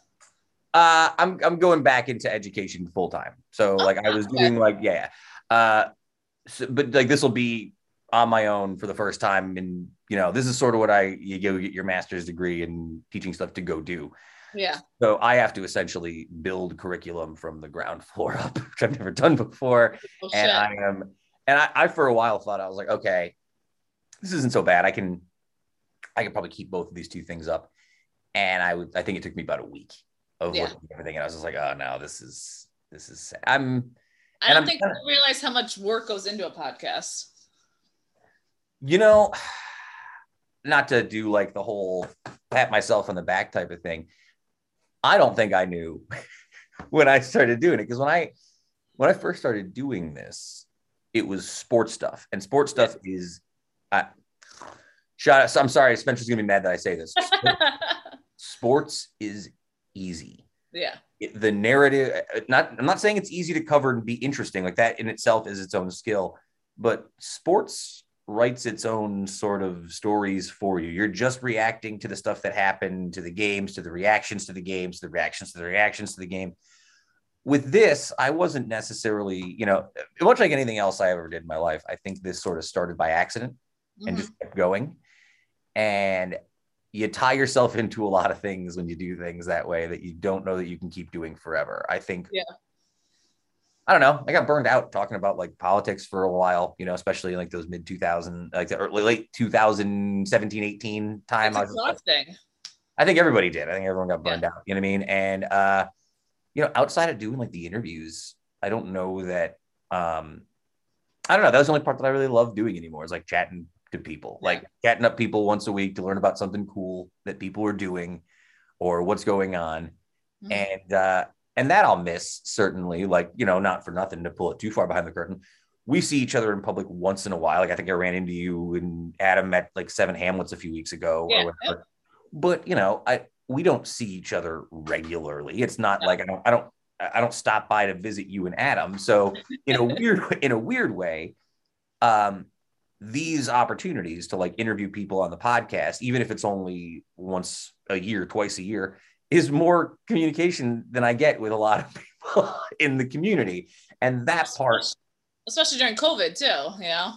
Uh I'm I'm going back into education full time. So like I was doing like yeah. Uh so, but like this will be on my own for the first time and you know this is sort of what I you go get your master's degree in teaching stuff to go do. Yeah. So I have to essentially build curriculum from the ground floor up, which I've never done before. Well, and shit. I am, and I, I for a while thought I was like, okay, this isn't so bad. I can, I can probably keep both of these two things up. And I would, I think it took me about a week of Yeah. everything, and I was just like, oh no, this is, this is, I'm, I don't I'm think people realize how much work goes into a podcast. you know, not to do like the whole pat myself on the back type of thing. I don't think I knew when I started doing it because when I when I first started doing this, it was sports stuff, and sports stuff is. I, shut up. I'm sorry, Spencer's gonna be mad that I say this. Sports is easy. yeah. It- the narrative, not I'm not saying it's easy to cover and be interesting. Like that in itself is its own skill, but sports writes its own sort of stories for you. You're just reacting to the stuff that happened to the games, to the reactions to the games, the reactions to the reactions to the game. With this, I wasn't necessarily, you know, much like anything else I ever did in my life, I think this sort of started by accident and Mhm. just kept going. And you tie yourself into a lot of things when you do things that way that you don't know that you can keep doing forever. I think Yeah. I don't know. I got burned out talking about like politics for a while, you know, especially in like those mid 2000, like the early, late 2017, 18 time. I, was exhausting. I think everybody did. I think everyone got burned out. You know what I mean? And, uh, you know, outside of doing like the interviews, I don't know that, um, I don't know. That was the only part that I really love doing anymore is like chatting to people, like chatting up people once a week to learn about something cool that people are doing or what's going on Mhm. and uh and that I'll miss certainly. Like you know, not for nothing to pull it too far behind the curtain. We see each other in public once in a while. Like I think I ran into you and Adam at like Seven Hamlets a few weeks ago Yeah. or whatever. But you know, I we don't see each other regularly. It's not No. like I don't I don't I don't stop by to visit you and Adam. So in a weird in a weird way, um, these opportunities to like interview people on the podcast, even if it's only once a year, twice a year, is more communication than I get with a lot of people in the community. And that part, especially during COVID too. You know.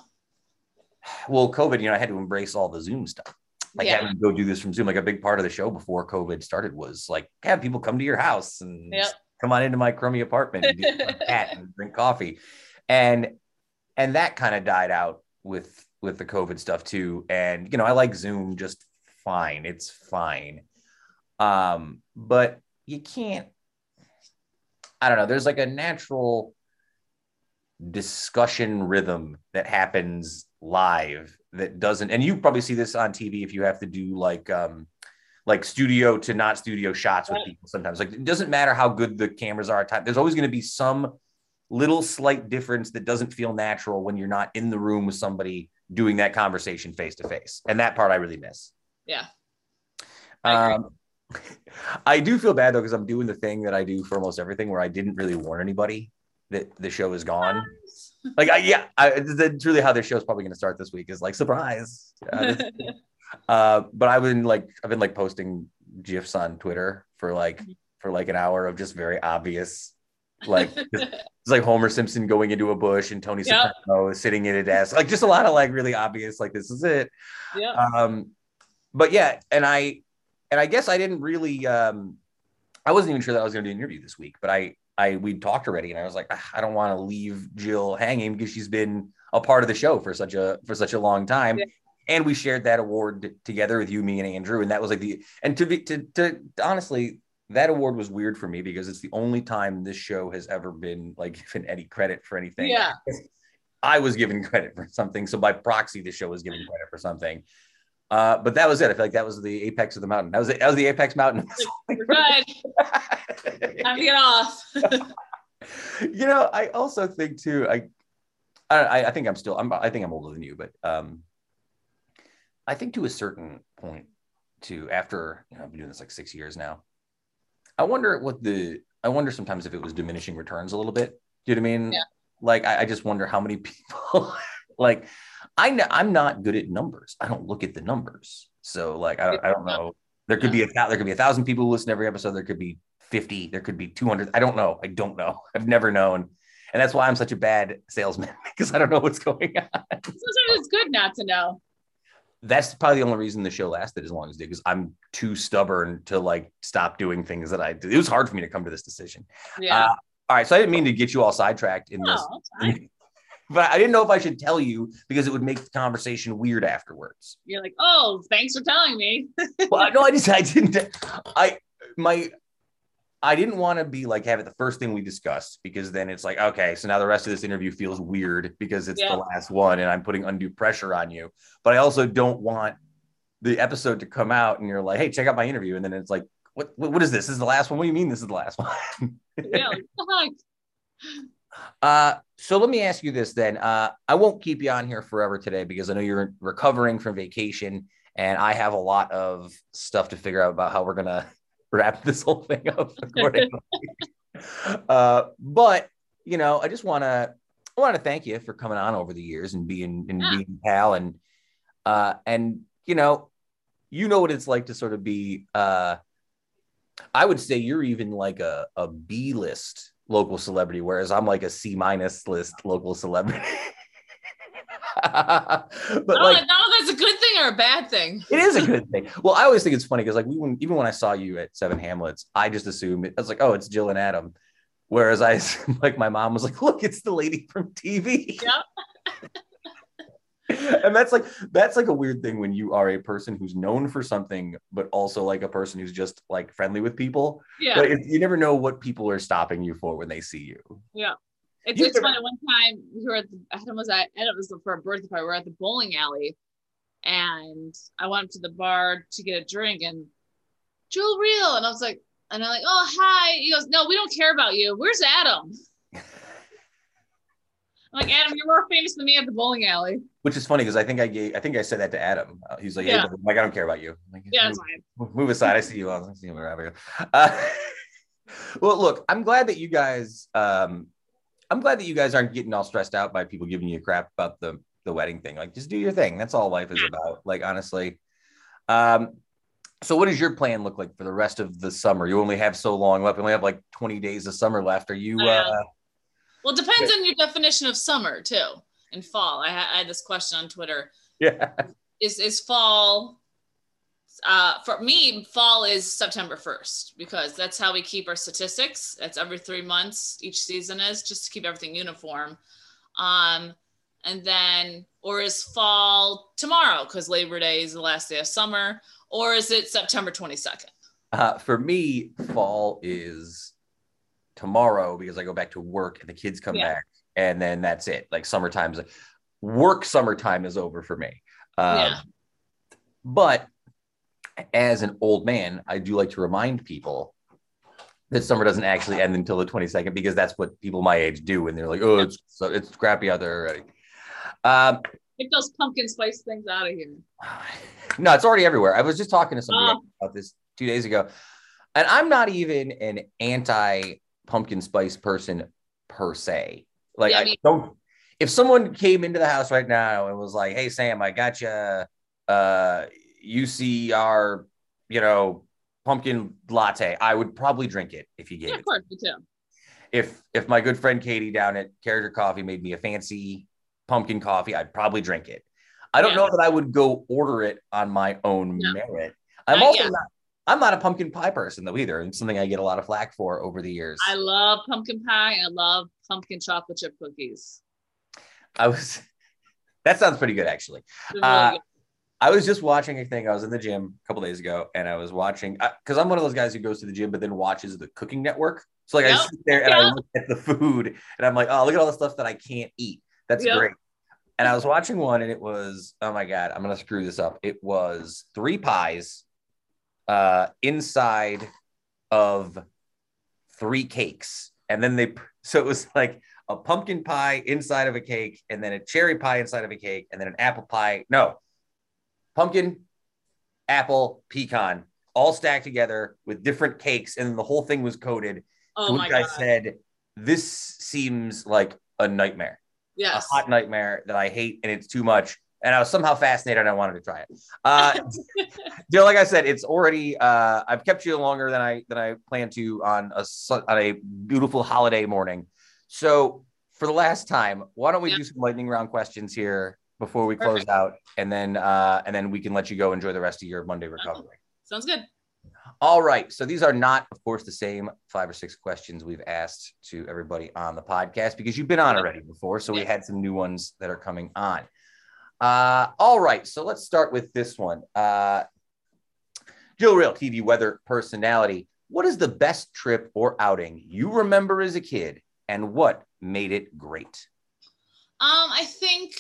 well, COVID, you know, I had to embrace all the Zoom stuff. Like Yeah. having to go do this from Zoom. Like a big part of the show before COVID started was like have people come to your house and Yep. come on into my crummy apartment and and drink coffee. And and that kind of died out with with the COVID stuff too. And you know, I like Zoom just fine. It's fine. Um, but you can't I don't know, there's like a natural discussion rhythm that happens live that doesn't and you probably see this on TV if you have to do like um like studio to not studio shots with people sometimes like it doesn't matter how good the cameras are at time there's always going to be some little slight difference that doesn't feel natural when you're not in the room with somebody doing that conversation face to face and that part I really miss Yeah. I um, I do feel bad though because I'm doing the thing that I do for almost everything where I didn't really warn anybody that the show is gone. Like, I, yeah, I, that's really how this show is probably going to start this week is like surprise. Uh, uh, but I've been like, I've been like posting gifs on Twitter for like for like an hour of just very obvious, like just, it's like Homer Simpson going into a bush and Tony Yep. Soprano sitting in a desk, like just a lot of like really obvious, like this is it yeah. um but yeah and i and i guess i didn't really um i wasn't even sure that i was going to do an interview this week but i i we'd talked already and i was like "Ah, i don't want to leave jill hanging because she's been a part of the show for such a for such a long time Yeah. and we shared that award together with you me and andrew and that was like the and to be to, to honestly that award was weird for me because it's the only time this show has ever been like given any credit for anything Yeah. I was given credit for something. So by proxy, the show was given credit for something. Uh, but that was it. I feel like that was the apex of the mountain. That was it. That was the apex mountain. We're good. Time to get off. you know, I also think too. I, I, I think I'm still. I'm. I think I'm older than you, but um, I think to a certain point, too. After you know, I've been doing this like six years now. I wonder what the. I wonder sometimes if it was diminishing returns a little bit. Do you know what I mean? Yeah. Like I, I just wonder how many people like I know I'm not good at numbers. I don't look at the numbers. So like I don't, I don't know. There could be a there could be a thousand people who listen to every episode. There could be 50, there could be 200. I don't know. I don't know. I've never known. And that's why I'm such a bad salesman because I don't know what's going on. Sometimes it's good not to know. That's probably the only reason the show lasted as long as it did because I'm too stubborn to like stop doing things that I do. It was hard for me to come to this decision. Yeah. Uh, all right, so I didn't mean to get you all sidetracked in this, no, fine. but I didn't know if I should tell you because it would make the conversation weird afterwards. You're like, oh, thanks for telling me. well, no, I just I didn't. I my I didn't want to be like have it the first thing we discussed because then it's like okay, so now the rest of this interview feels weird because it's Yeah. the last one and I'm putting undue pressure on you. But I also don't want the episode to come out and you're like, hey, check out my interview, and then it's like, what what, what is this? This is the last one. What do you mean this is the last one? yeah, like, what the heck? Uh, so let me ask you this then. Uh, I won't keep you on here forever today because I know you're recovering from vacation and I have a lot of stuff to figure out about how we're gonna wrap this whole thing up accordingly. uh, but you know, I just wanna I want to thank you for coming on over the years and being and Yeah. being pal and uh and you know, you know what it's like to sort of be uh I would say you're even like a, a B list local celebrity, whereas I'm like a C minus list local celebrity. but Oh, like no, that's a good thing or a bad thing. it is a good thing. Well, I always think it's funny because like we when, even when I saw you at Seven Hamlets, I just assumed it, I was like, oh, it's Jill and Adam. Whereas I like my mom was like, look, it's the lady from TV. Yep. and that's like that's like a weird thing when you are a person who's known for something, but also like a person who's just like friendly with people. Yeah. But it, you never know what people are stopping you for when they see you. It's, it's funny. One time we were at the, Adam was at, Adam was for a birthday party. We were at the bowling alley, and I went up to the bar to get a drink, and Jill Reale, and I was like, and I'm like, oh hi. He goes, no, we don't care about you. Where's Adam? I'm like, Adam, you're more famous than me at the bowling alley. Which is funny because I think I gave I think I said that to Adam. Uh, he's like, hey, Yeah. buddy, like I don't care about you. Like, Yeah, move, move aside. I see you. I see you wherever. Uh, well, look, I'm glad that you guys. Um, I'm glad that you guys aren't getting all stressed out by people giving you crap about the the wedding thing. Like, just do your thing. That's all life is about. Like, honestly. Um, so what does your plan look like for the rest of the summer? You only have so long left. You only have like 20 days of summer left. Are you? Uh, Well, it depends on your definition of summer too, and fall. I, I had this question on Twitter. yeah. is is fall uh for me fall is september 1st because that's how we keep our statistics that's every three months each season is just to keep everything uniform um and then or is fall tomorrow because labor day is the last day of summer or is it september 22nd Uh, for me, fall is tomorrow because I go back to work and the kids come Yeah. back, and then that's it. Like summertime's work. Summertime is over for me. Um, Yeah. But as an old man, I do like to remind people that summer doesn't actually end until the 22nd because that's what people my age do, and they're like, "Oh, it's so it's crappy out there already." Um, get those pumpkin spice things out of here no, it's already everywhere. I was just talking to somebody Oh. about this two days ago, and I'm not even an anti pumpkin spice person per se. Like, Yeah, I me- don't. If someone came into the house right now and was like, "Hey, Sam, I got you uh, UCR, you know, pumpkin latte," I would probably drink it if you gave yeah it. of course me too If if my good friend Katie down at Character Coffee made me a fancy pumpkin coffee, I'd probably drink it. I don't Yeah. know that I would go order it on my own No. merit. I'm Not also yet. not. I'm not a pumpkin pie person though either. It's something I get a lot of flack for over the years. i love pumpkin pie i love pumpkin chocolate chip cookies I was. That sounds pretty good actually. Really Uh, good. I was just watching a thing. I was in the gym a couple days ago, and I was watching because I'm one of those guys who goes to the gym but then watches the Cooking Network. So like I sit there and I look at the food, and I'm like, oh, look at all the stuff that I can't eat. That's Yep. great. and I was watching one, and it was oh my god, I'm gonna screw this up. It was three pies, uh, inside of three cakes, and then they so it was like a pumpkin pie inside of a cake, and then a cherry pie inside of a cake, and then an apple pie. No, pumpkin, apple, pecan, all stacked together with different cakes, and the whole thing was coated. Oh which I said, "This seems like a nightmare." yes. a hot nightmare that I hate and it's too much. And I was somehow fascinated and I wanted to try it. Uh, Jill, like I said, it's already, uh, I've kept you longer than I, than I planned to on a, on a beautiful holiday morning. So for the last time, why don't we Yeah. do some lightning round questions here before we close out and then, uh, and then we can let you go enjoy the rest of your Monday recovery. Sounds good. All right. So these are not, of course, the same five or six questions we've asked to everybody on the podcast because you've been on already before. So we had some new ones that are coming on. Uh, all right. So let's start with this one. Uh, Jill Reale, TV weather personality. What is the best trip or outing you remember as a kid and what made it great? Um, I think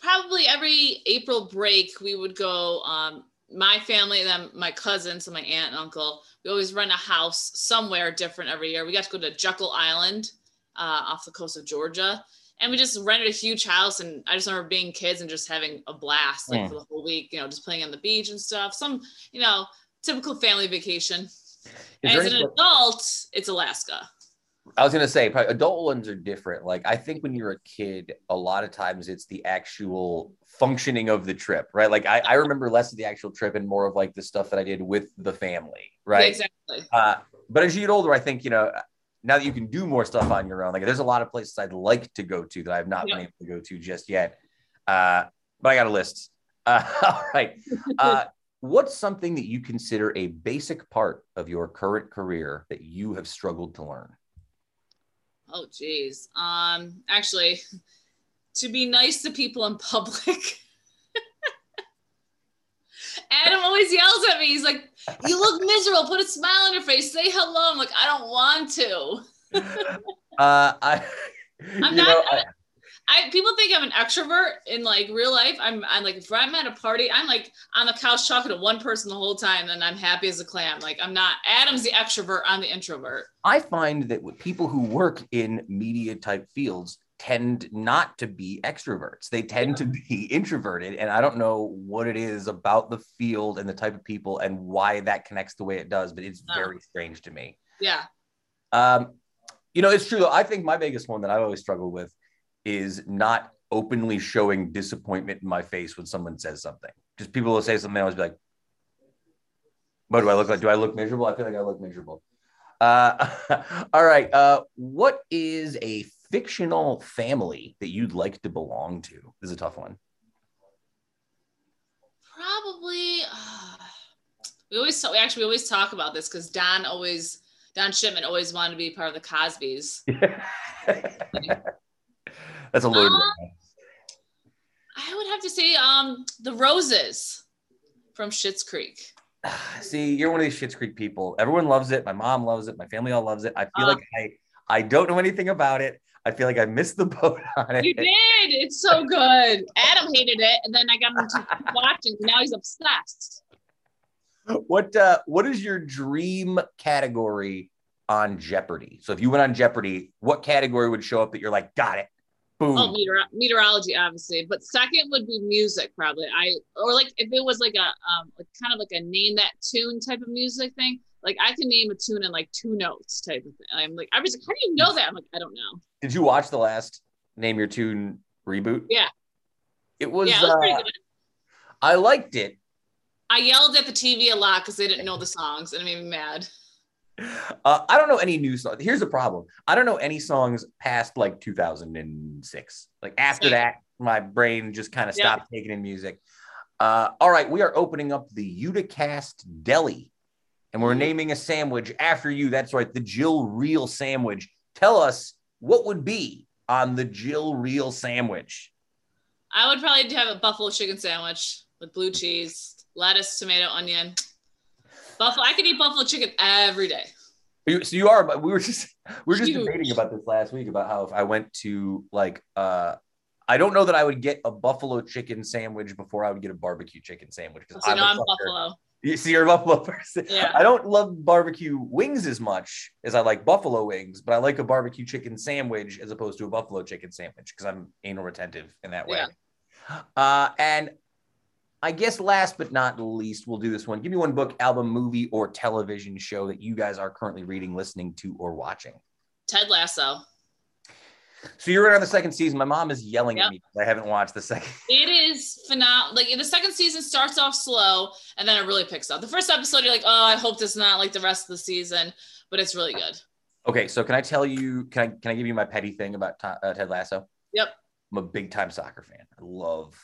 probably every April break we would go. Um, my family and then my cousins and my aunt and uncle. We always rent a house somewhere different every year. We got to go to Jekyll Island uh, off the coast of Georgia, and we just rented a huge house. And I just remember being kids and just having a blast, like Mm. for the whole week. You know, just playing on the beach and stuff. Some, you know, typical family vacation. Is As an adult, it's Alaska. I was gonna say probably adult ones are different. Like I think when you're a kid, a lot of times it's the actual functioning of the trip, right? Like I, I remember less of the actual trip and more of like the stuff that I did with the family, Yeah, right? exactly. Uh, but as you get older, I think you know now that you can do more stuff on your own. Like there's a lot of places I'd like to go to that I've not been able to go to just yet. Uh, but I got a list. Uh, all right. Uh, what's something that you consider a basic part of your current career that you have struggled to learn? Oh geez. Um actually to be nice to people in public. Adam always yells at me. He's like, You look miserable. Put a smile on your face. Say hello. I'm like, I don't want to. Uh, I, I'm not know, I- I people think I'm an extrovert in like real life. I'm I'm like if I'm at a party, I'm like on the couch talking to one person the whole time and I'm happy as a clam. Like I'm not Adam's the extrovert, I'm the introvert. I find that with people who work in media type fields tend not to be extroverts. They tend to be introverted. And I don't know what it is about the field and the type of people and why that connects the way it does, but it's No. very strange to me. Yeah. Um, you know, it's true. though. I think my biggest one that I've always struggled with is not openly showing disappointment in my face when someone says something. Just people will say something, I always be like, what do I look like? Do I look miserable? I feel like I look miserable. Uh, all right. Uh, what is a fictional family that you'd like to belong to? This is a tough one. Probably. Uh, we always talk, we actually we always talk about this because Don always Don Shipman always wanted to be part of the Cosbys. That's a loaded Um, one. I would have to say um the Roses from Schitt's Creek. See, you're one of these Schitt's Creek people. Everyone loves it. My mom loves it. My family all loves it. I feel Uh. like I I don't know anything about it. I feel like I missed the boat on it. You did. It's so good. Adam hated it, and then I got him to keep watching. Now he's obsessed. What uh what is your dream category on Jeopardy? So if you went on Jeopardy, what category would show up that you're like, got it? Boom. Oh, meteor- meteorology, obviously, but second would be music, probably. I or like if it was like a um like kind of like a name that tune type of music thing. Like I can name a tune in like two notes type of thing. I'm like, I was like, how do you know that? I'm like, I don't know. Did you watch the last Name Your Tune reboot? Yeah. It was, yeah, it was pretty uh, good. I liked it. I yelled at the TV a lot because they didn't know the songs, and it made me mad. Uh, I don't know any new songs. Here's the problem. I don't know any songs past like 2006. Like after that, my brain just kind of Yeah. stopped taking in music. Uh, all right, we are opening up the Uticast Deli, and we're Mhm. naming a sandwich after you. That's right, the Jill Reale sandwich. Tell us what would be on the Jill Reale sandwich. I would probably have a buffalo chicken sandwich with blue cheese, lettuce, tomato, onion. Buffalo. I could eat buffalo chicken every day. You- So you are, but we were just we were just Huge. debating about this last week about how if I went to like uh I don't know that I would get a buffalo chicken sandwich before I would get a barbecue chicken sandwich because So I'm, I'm. Buffalo. You see, you're a buffalo person. Yeah. I don't love barbecue wings as much as I like buffalo wings, but I like a barbecue chicken sandwich as opposed to a buffalo chicken sandwich because I'm anal retentive in that way. Uh, and I guess last but not least, we'll do this one. Give me one book, album, movie, or television show that you guys are currently reading, listening to, or watching. Ted Lasso. So you're right on the second season. My mom is yelling Yep. at me because I haven't watched the second. It is phenomenal. Like the second season starts off slow and then it really picks up. The first episode, you're like, oh, I hope this is not like the rest of the season, but it's really good. Okay, so can I tell you? Can I can I give you my petty thing about uh, Ted Lasso? Yep. I'm a big time soccer fan. I love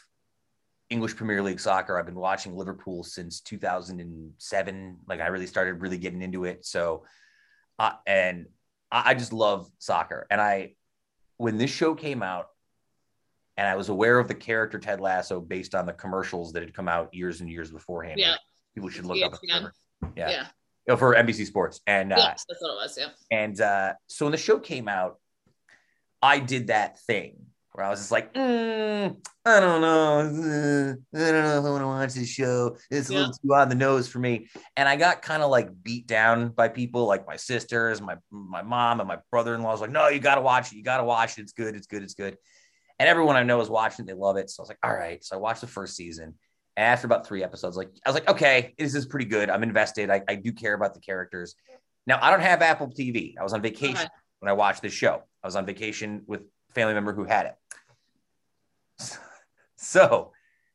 English Premier League soccer. I've been watching Liverpool since 2007. Like I really started really getting into it. So, uh, and I, I just love soccer. And I, when this show came out, and I was aware of the character Ted Lasso based on the commercials that had come out years and years beforehand. Yeah. People should look up. ESPN. Yeah. Yeah. You know, for NBC Sports. And uh, that's what it was. Yeah. and uh, so when the show came out, I did that thing where I was just like, mm, I don't know. Uh, I don't know if I want to watch this show. It's a little too on the nose for me. And I got kind of like beat down by people like my sisters, my my mom, and my brother-in-law was like, no, you gotta watch it. You gotta watch it. It's good. It's good. It's good. And everyone I know is watching it. They love it. So I was like, all right. So I watched the first season. And after about three episodes, like I was like, okay, this is pretty good. I'm invested. I, I do care about the characters. Now I don't have Apple TV. I was on vacation Okay. when I watched this show. I was on vacation with family member who had it. So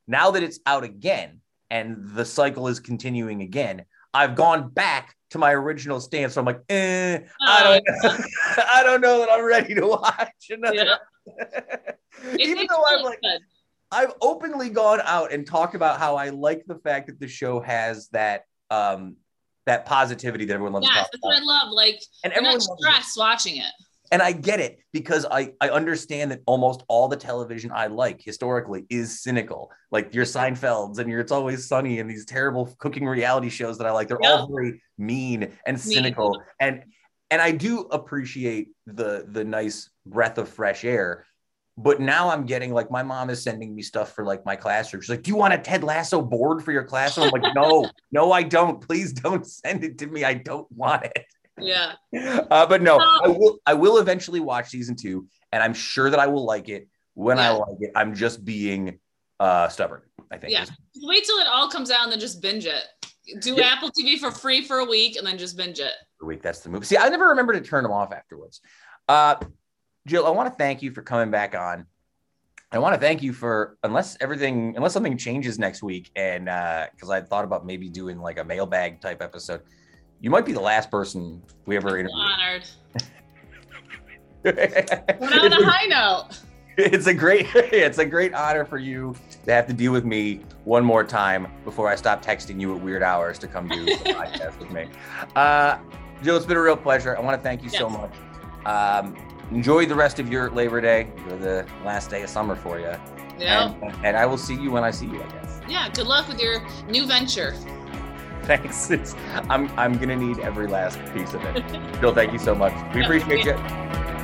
now that it's out again and the cycle is continuing again, I've gone back to my original stance. So I'm like, eh, I don't know. I don't know that I'm ready to watch another. Yeah. Even though I'm like, good. I've openly gone out and talked about how I like the fact that the show has that um that positivity that everyone loves Yes, talk that's what I love. Like And you're everyone not stressed watching it. And I get it because I I understand that almost all the television I like historically is cynical. Like your Seinfelds and your It's Always Sunny and these terrible cooking reality shows that I like. They're all very mean and cynical. And and I do appreciate the the nice breath of fresh air. But now I'm getting like my mom is sending me stuff for like my classroom. She's like, "Do you want a Ted Lasso board for your classroom?" I'm like, "No, no, I don't. Please don't send it to me. I don't want it." Yeah. Uh, but no, No. I will. I will eventually watch season two, and I'm sure that I will like it when I like it. I'm just being uh, stubborn. I think. Yeah. Wait till it all comes out and then just binge it. Do Yeah. Apple TV for free for a week and then just binge it. the week. That's the move. See, I never remember to turn them off afterwards. Uh, Jill, I want to thank you for coming back on. I want to thank you for unless everything, unless something changes next week, and because I thought about maybe doing like a mailbag type episode. You might be the last person we ever I'm interviewed. honored. Went on it's, a high note. it's a great, it's a great honor for you to have to deal with me one more time before I stop texting you at weird hours to come do the podcast with me. Uh, Jill, it's been a real pleasure. I want to thank you so much. Um, enjoy the rest of your Labor Day. Enjoy the last day of summer for you. Yeah. And, and I will see you when I see you, I guess. Yeah. Good luck with your new venture. Thanks. It's, I'm, I'm going to need every last piece of it. Jill, thank you so much. We appreciate you.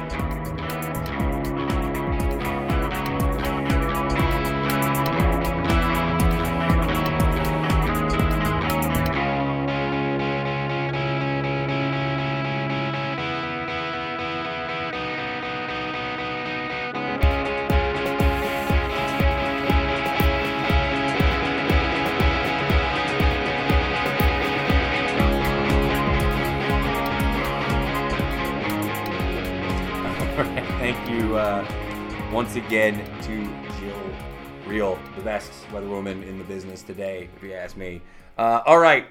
again to Jill Reale, the best weather woman in the business today, if you ask me. Uh, all right,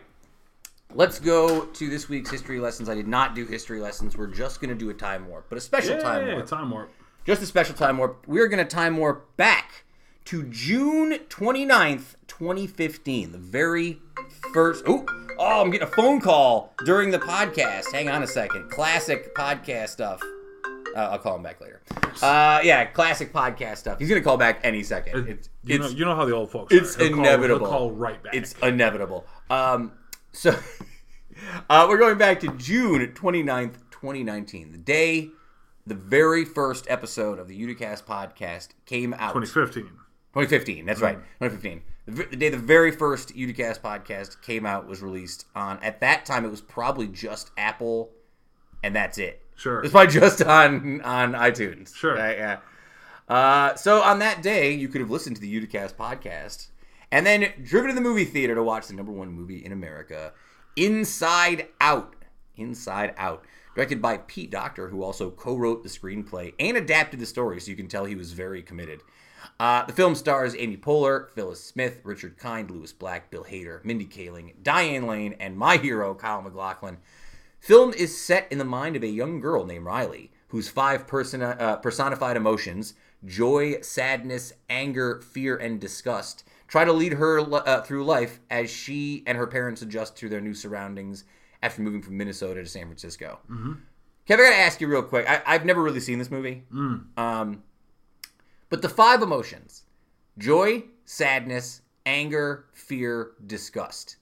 let's go to this week's history lessons. I did not do history lessons. We're just going to do a time warp, but a special time Yeah, warp. time warp. Just a special time warp. We're going to time warp back to June 29th, 2015. The very first. Oh, oh, I'm getting a phone call during the podcast. Hang on a second. Classic podcast stuff. Uh, I'll call him back later. Uh, yeah, classic podcast stuff. He's going to call back any second. It's, You know, you know how the old folks. it's are. He'll call- inevitable. he'll call right back. it's inevitable. Um, so uh, we're going back to June 29th, 2019, the day the very first episode of the Uticast podcast came out 2015. 2015. That's right, 2015. The, the day the very first Uticast podcast came out was released on. At that time, it was probably just Apple, and that's it. Sure. It's probably just on on iTunes. Sure. Right, yeah. Uh, so on that day, you could have listened to the Uticast podcast and then driven to the movie theater to watch the number one movie in America, Inside Out. Inside Out. Directed by Pete Docter, who also co wrote the screenplay and adapted the story, so you can tell he was very committed. Uh, the film stars Amy Poehler, Phyllis Smith, Richard Kind, Lewis Black, Bill Hader, Mindy Kaling, Diane Lane, and my hero, Kyle MacLachlan. Film is set in the mind of a young girl named Riley, whose five persona, uh, personified emotions joy, sadness, anger, fear, and disgust try to lead her uh, through life as she and her parents adjust to their new surroundings after moving from Minnesota to San Francisco. Mm-hmm. Kev, I gotta ask you real quick. I, I've never really seen this movie. Um, but the five emotions joy, sadness, anger, fear, disgust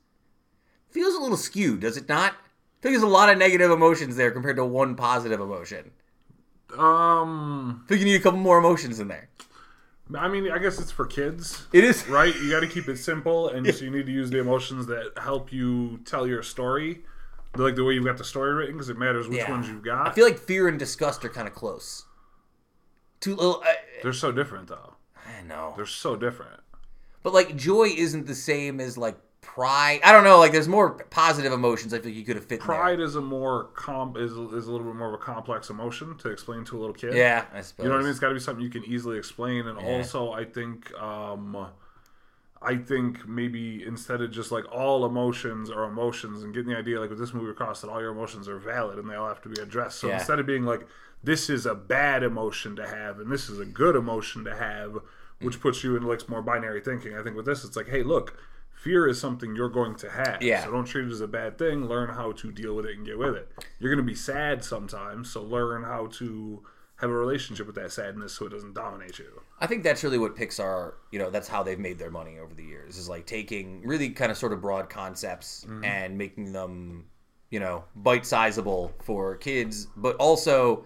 feels a little skewed, does it not? I think there's a lot of negative emotions there compared to one positive emotion. Um, I think you need a couple more emotions in there. I mean, I guess it's for kids, It is right? You got to keep it simple, and so you need to use the emotions that help you tell your story, like the way you've got the story written, because it matters which Yeah. ones you've got. I feel like fear and disgust are kind of close. Too little. I, They're so different, though. I know, They're so different. but like joy isn't the same as like pride. I don't know. Like there's more positive emotions. I think you could have fit. Pride is a more comp is, is a little bit more of a complex emotion to explain to a little kid. Yeah, I suppose. You know what I mean? It's got to be something you can easily explain, and Yeah. also I think, um, I think maybe instead of just like all emotions are emotions, and getting the idea like with this movie across that all your emotions are valid and they all have to be addressed. So Yeah. instead of being like this is a bad emotion to have and this is a good emotion to have, which puts you in like more binary thinking. I think with this, it's like, hey, look. Fear is something you're going to have. Yeah. So don't treat it as a bad thing. Learn how to deal with it and get with it. You're going to be sad sometimes, so learn how to have a relationship with that sadness so it doesn't dominate you. I think that's really what Pixar, you know, that's how they've made their money over the years. Is like taking really kind of sort of broad concepts Mm-hmm. and making them, you know, bite sizable for kids, but also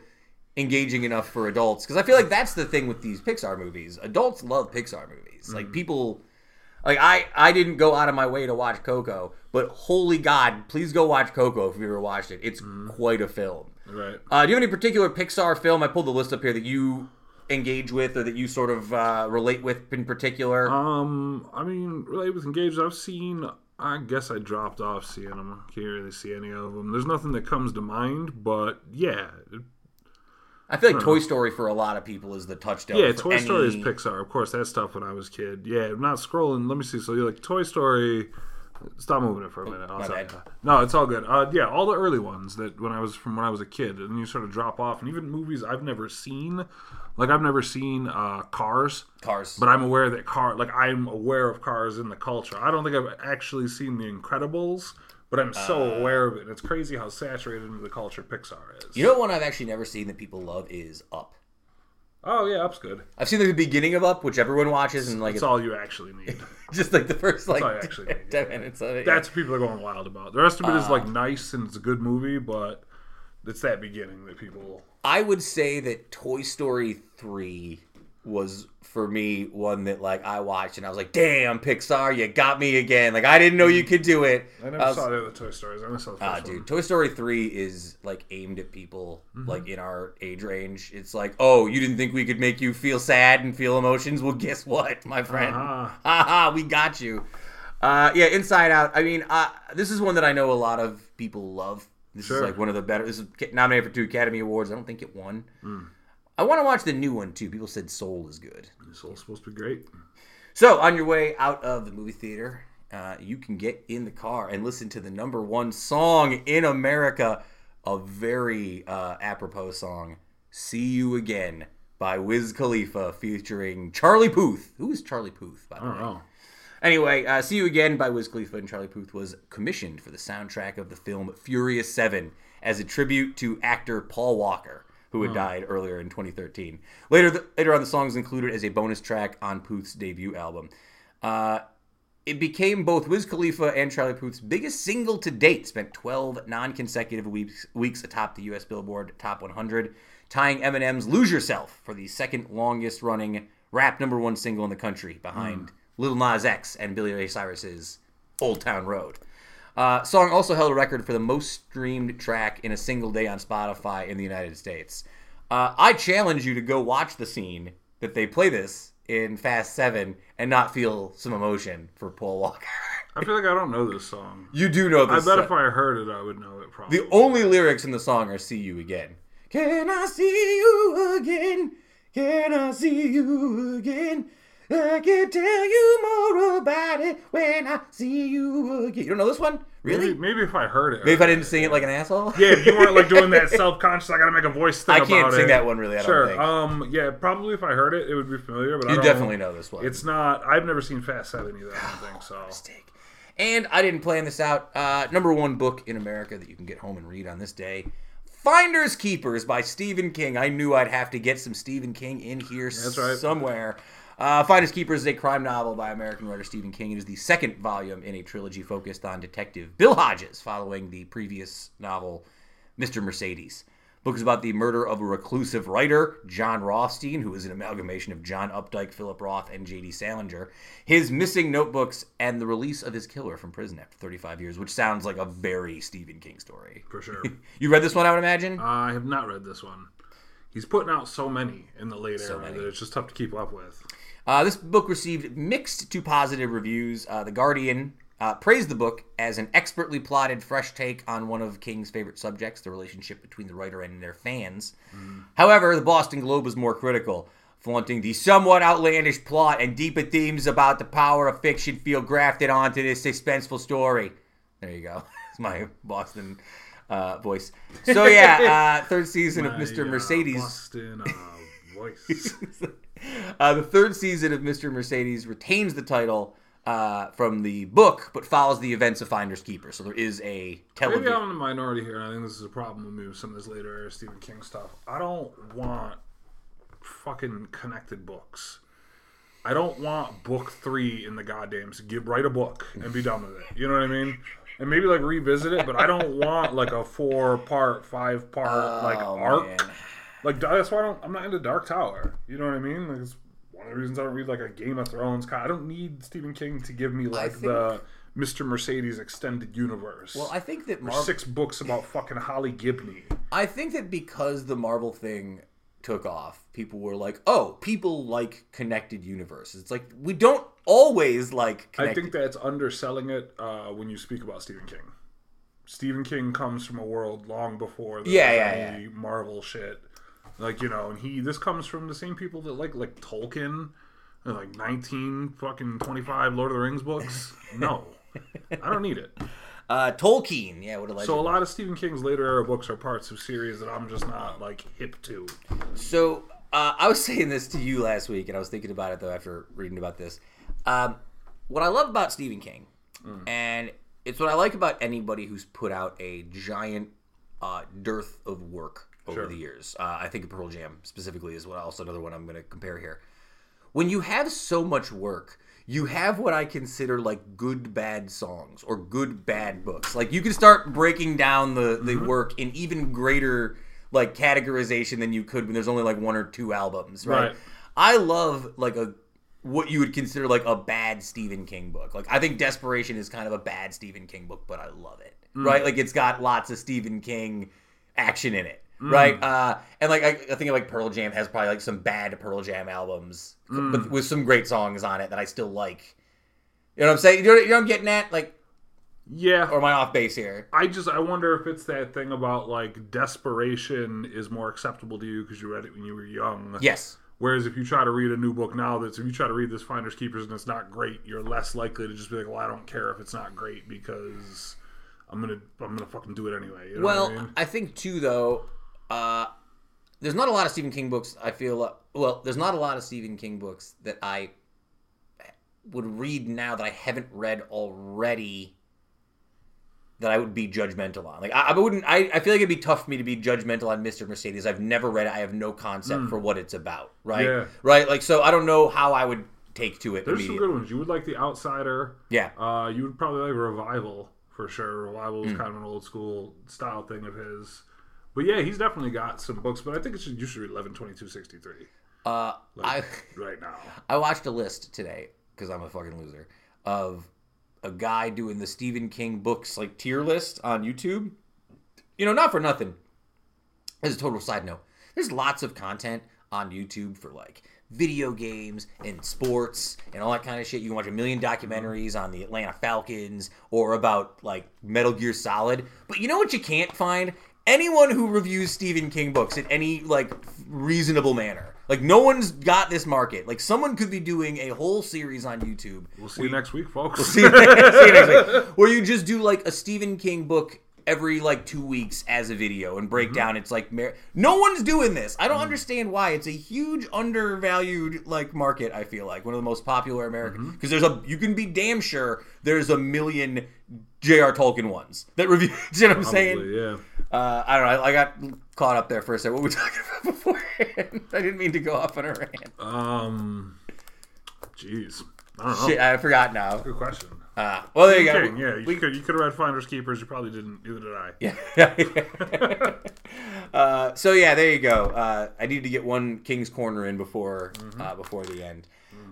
engaging enough for adults. Because I feel like that's the thing with these Pixar movies. Adults love Pixar movies. Mm-hmm. Like people, like I, I didn't go out of my way to watch Coco, but holy God, please go watch Coco if you've ever watched it. It's Mm-hmm. quite a film. Right. Uh, do you have any particular Pixar film? I pulled the list up here that you engage with or that you sort of uh, relate with in particular. Um, I mean, relate with Engaged, I've seen. I guess I dropped off seeing them. Can't really see any of them. There's nothing that comes to mind, but yeah, I feel like Toy Story for a lot of people is the touchdown. yeah. Toy Story is Pixar, of course. That stuff when I was a kid. Yeah, I'm not scrolling. Let me see. So you're like Toy Story. Stop moving it for a minute. Tell bad. you. No, it's all good. Uh, yeah, all the early ones that when I was from when I was a kid, and you sort of drop off, and even movies I've never seen. Like I've never seen uh, Cars. Cars. But I'm aware that car, like I'm aware of cars in the culture. I don't think I've actually seen The Incredibles, but I'm so Uh. aware of it. And It's crazy how saturated the culture Pixar is. you know, one I've actually never seen that people love is Up. oh yeah, Up's good. I've seen like, the beginning of Up, which everyone watches, and like it's all you actually need. just like the first like actually need, ten yeah. minutes of it. That's what people are going wild about. The rest of it is Uh. like nice and it's a good movie, but it's that beginning that people. I would say that Toy Story 3 was for me one that like I watched and I was like, "Damn, Pixar, you got me again." Like I didn't know you could do it. I never I was- saw the other Toy Stories. I only saw the first Ah, one. dude, Toy Story 3 is like aimed at people Mm-hmm. like in our age range. It's like, "Oh, you didn't think we could make you feel sad and feel emotions? Well, guess what, my friend? Uh-huh. Haha, we got you." Uh, yeah, Inside Out. I mean, uh, this is one that I know a lot of people love. This Sure. is like one of the better. This is nominated for two Academy Awards. I don't think it won. Hmm. I want to watch the new one too. People said Soul is good. All supposed to be great. So, on your way out of the movie theater, uh, you can get in the car and listen to the number one song in America, a very uh, apropos song, "See You Again" by Wiz Khalifa, featuring Charlie Puth. Who is Charlie Puth? By the I don't way. know. Anyway, uh, See You Again by Wiz Khalifa and Charlie Puth was commissioned for the soundtrack of the film Furious 7 as a tribute to actor Paul Walker, who had died earlier in 2013. Later, the, later on, the song is included as a bonus track on Puth's debut album. Uh, it became both Wiz Khalifa and Charlie Puth's biggest single to date, spent 12 non consecutive weeks, weeks atop the US Billboard Top 100. tying Eminem's "Lose Yourself" for the second longest running rap number one single in the country, behind Lil Nas X and Billy Ray Cyrus's "Old Town Road." Uh, song also held a record for the most streamed track in a single day on Spotify in the United States. Uh, I challenge you to go watch the scene that they play this in Fast Seven and not feel some emotion for Paul Walker. I feel like I don't know this song. you do know this. I bet song. if I heard it, I would know it probably. The only lyrics in the song are "See you again." Can I see you again? Can I see you again? I can tell you more about it when I see you again. You don't know this one? Really? maybe, maybe if I heard it. Maybe if I didn't sing it like an asshole. Yeah, if you weren't like doing that self-conscious, I gotta make a voice thing I can't sing it. that one really. I Sure. don't think. Um. Yeah. Probably if I heard it, it would be familiar. But I you definitely know this one. It's not. I've never seen Fast Seven either. I don't think so. mistake. And I didn't plan this out. Uh, number one book in America that you can get home and read on this day. Finders Keepers by Stephen King. I knew I'd have to get some Stephen King in here That's right. somewhere. Uh, Finders Keepers is a crime novel by American writer Stephen King. It is the second volume in a trilogy focused on Detective Bill Hodges, following the previous novel, Mr. Mercedes. book is about the murder of a reclusive writer, John Rothstein, who is an amalgamation of John Updike, Philip Roth, and J.D. Salinger, his missing notebooks, and the release of his killer from prison after 35 years, which sounds like a very Stephen King story. For sure. You read this one, I would imagine? I have not read this one. He's putting out so many in the late era many. that it's just tough to keep up with. Uh, this book received mixed to positive reviews. Uh, the Guardian uh, praised the book as an expertly plotted, fresh take on one of King's favorite subjects, the relationship between the writer and their fans. However, the Boston Globe was more critical, flaunting the somewhat outlandish plot and deeper themes about the power of fiction feel grafted onto this suspenseful story. There you go. It's my Boston uh, voice. So, yeah, uh, third season of My, Mr. uh, Mercedes. Boston uh, voice. Uh, the third season of Mr. Mercedes retains the title uh, from the book, but follows the events of Finders Keepers. So there is a Maybe television. I'm in the minority here, and I think this is a problem with me with some of this later era Stephen King stuff. I don't want fucking connected books. I don't want book three in the goddamn. So give write a book and be done with it. You know what I mean? And maybe like revisit it, but I don't want like a four part, five part like Oh, arc. man. Like that's why I don't. I'm not into Dark Tower. You know what I mean? Like, it's one of the reasons I don't read like a Game of Thrones. I don't need Stephen King to give me like think- the Mr. Mercedes extended universe. Well, I think that Marvel. six books about fucking Holly Gibney. I think that because the Marvel thing took off, people were like, "Oh, people like connected universes." It's like we don't always like. I Connected. think that's underselling it uh, when you speak about Stephen King. Stephen King comes from a world long before there Yeah, was yeah, Marvel shit. Like you know, and he this comes from the same people that like like Tolkien, like nineteen fucking twenty five Lord of the Rings books. No, I don't need it. uh, Tolkien. Yeah, what a legend. So a lot of Stephen King's later era books are parts of series that I'm just not like hip to. So uh, I was saying this to you last week, and I was thinking about it though after reading about this. Um, what I love about Stephen King, and it's what I like about anybody who's put out a giant uh, dearth of work over Sure. the years. Uh, I think Pearl Jam specifically is what also another one I'm going to compare here. When you have so much work, you have what I consider like good bad songs or good bad books. Like you can start breaking down the the work in even greater like categorization than you could when there's only like one or two albums, right? Right. I love like a what you would consider like a bad Stephen King book. Like I think Desperation is kind of a bad Stephen King book, but I love it. Right? Like it's got lots of Stephen King action in it. Right, uh, and like I, I think like Pearl Jam has probably like some bad Pearl Jam albums, but with some great songs on it that I still like. You know what I'm saying? You know, you know what I'm getting at? Like, Yeah, or am I off base here? I just I wonder if it's that thing about like desperation is more acceptable to you because you read it when you were young. Yes. Whereas if you try to read a new book now, that's if you try to read this Finders Keepers and it's not great, you're less likely to just be like, well, I don't care if it's not great because I'm gonna I'm gonna fucking do it anyway. You know Well, I mean? I think too though, uh, there's not a lot of Stephen King books. I feel uh, well, there's not a lot of Stephen King books that I would read now that I haven't read already. That I would be judgmental on. Like I, I wouldn't. I, I feel like it'd be tough for me to be judgmental on Mr. Mercedes. I've never read it. I have no concept for what it's about. Right. Yeah. Right. Like so, I don't know how I would take to it. There's some good ones. You would like The Outsider. Yeah. Uh, you would probably like Revival for sure. Revival is kind of an old school style thing of his. But yeah, he's definitely got some books. But I think it should you should read eleven twenty two sixty three Uh, I right now. I watched a list today because I'm a fucking loser of a guy doing the Stephen King books like tier list on YouTube. You know, not for nothing. As a total side note, there's lots of content on YouTube for like video games and sports and all that kind of shit. You can watch a million documentaries on the Atlanta Falcons or about like Metal Gear Solid. But you know what you can't find? Anyone who reviews Stephen King books in any like reasonable manner. Like no one's got this market. Like someone could be doing a whole series on YouTube. We'll see you next week, folks. See you see you next week. Where you just do like a Stephen King book every like two weeks as a video and break mm-hmm. down it's like mar- no one's doing this i don't mm-hmm. understand why it's a huge undervalued like market i feel like one of the most popular american mm-hmm. because there's a you can be damn sure there's a million j.r tolkien ones that review you know what i'm saying yeah. uh, i don't know I, I got caught up there for a second what were we talking about beforehand i didn't mean to go off on a rant Um, jeez, I don't know. shit i forgot now Good question. uh, well there you go yeah, you could you could have read Finders Keepers. You probably didn't. Neither did I. Yeah. uh, so yeah, there you go. Uh, I need to get one King's Corner in before Mm-hmm. uh, before the end.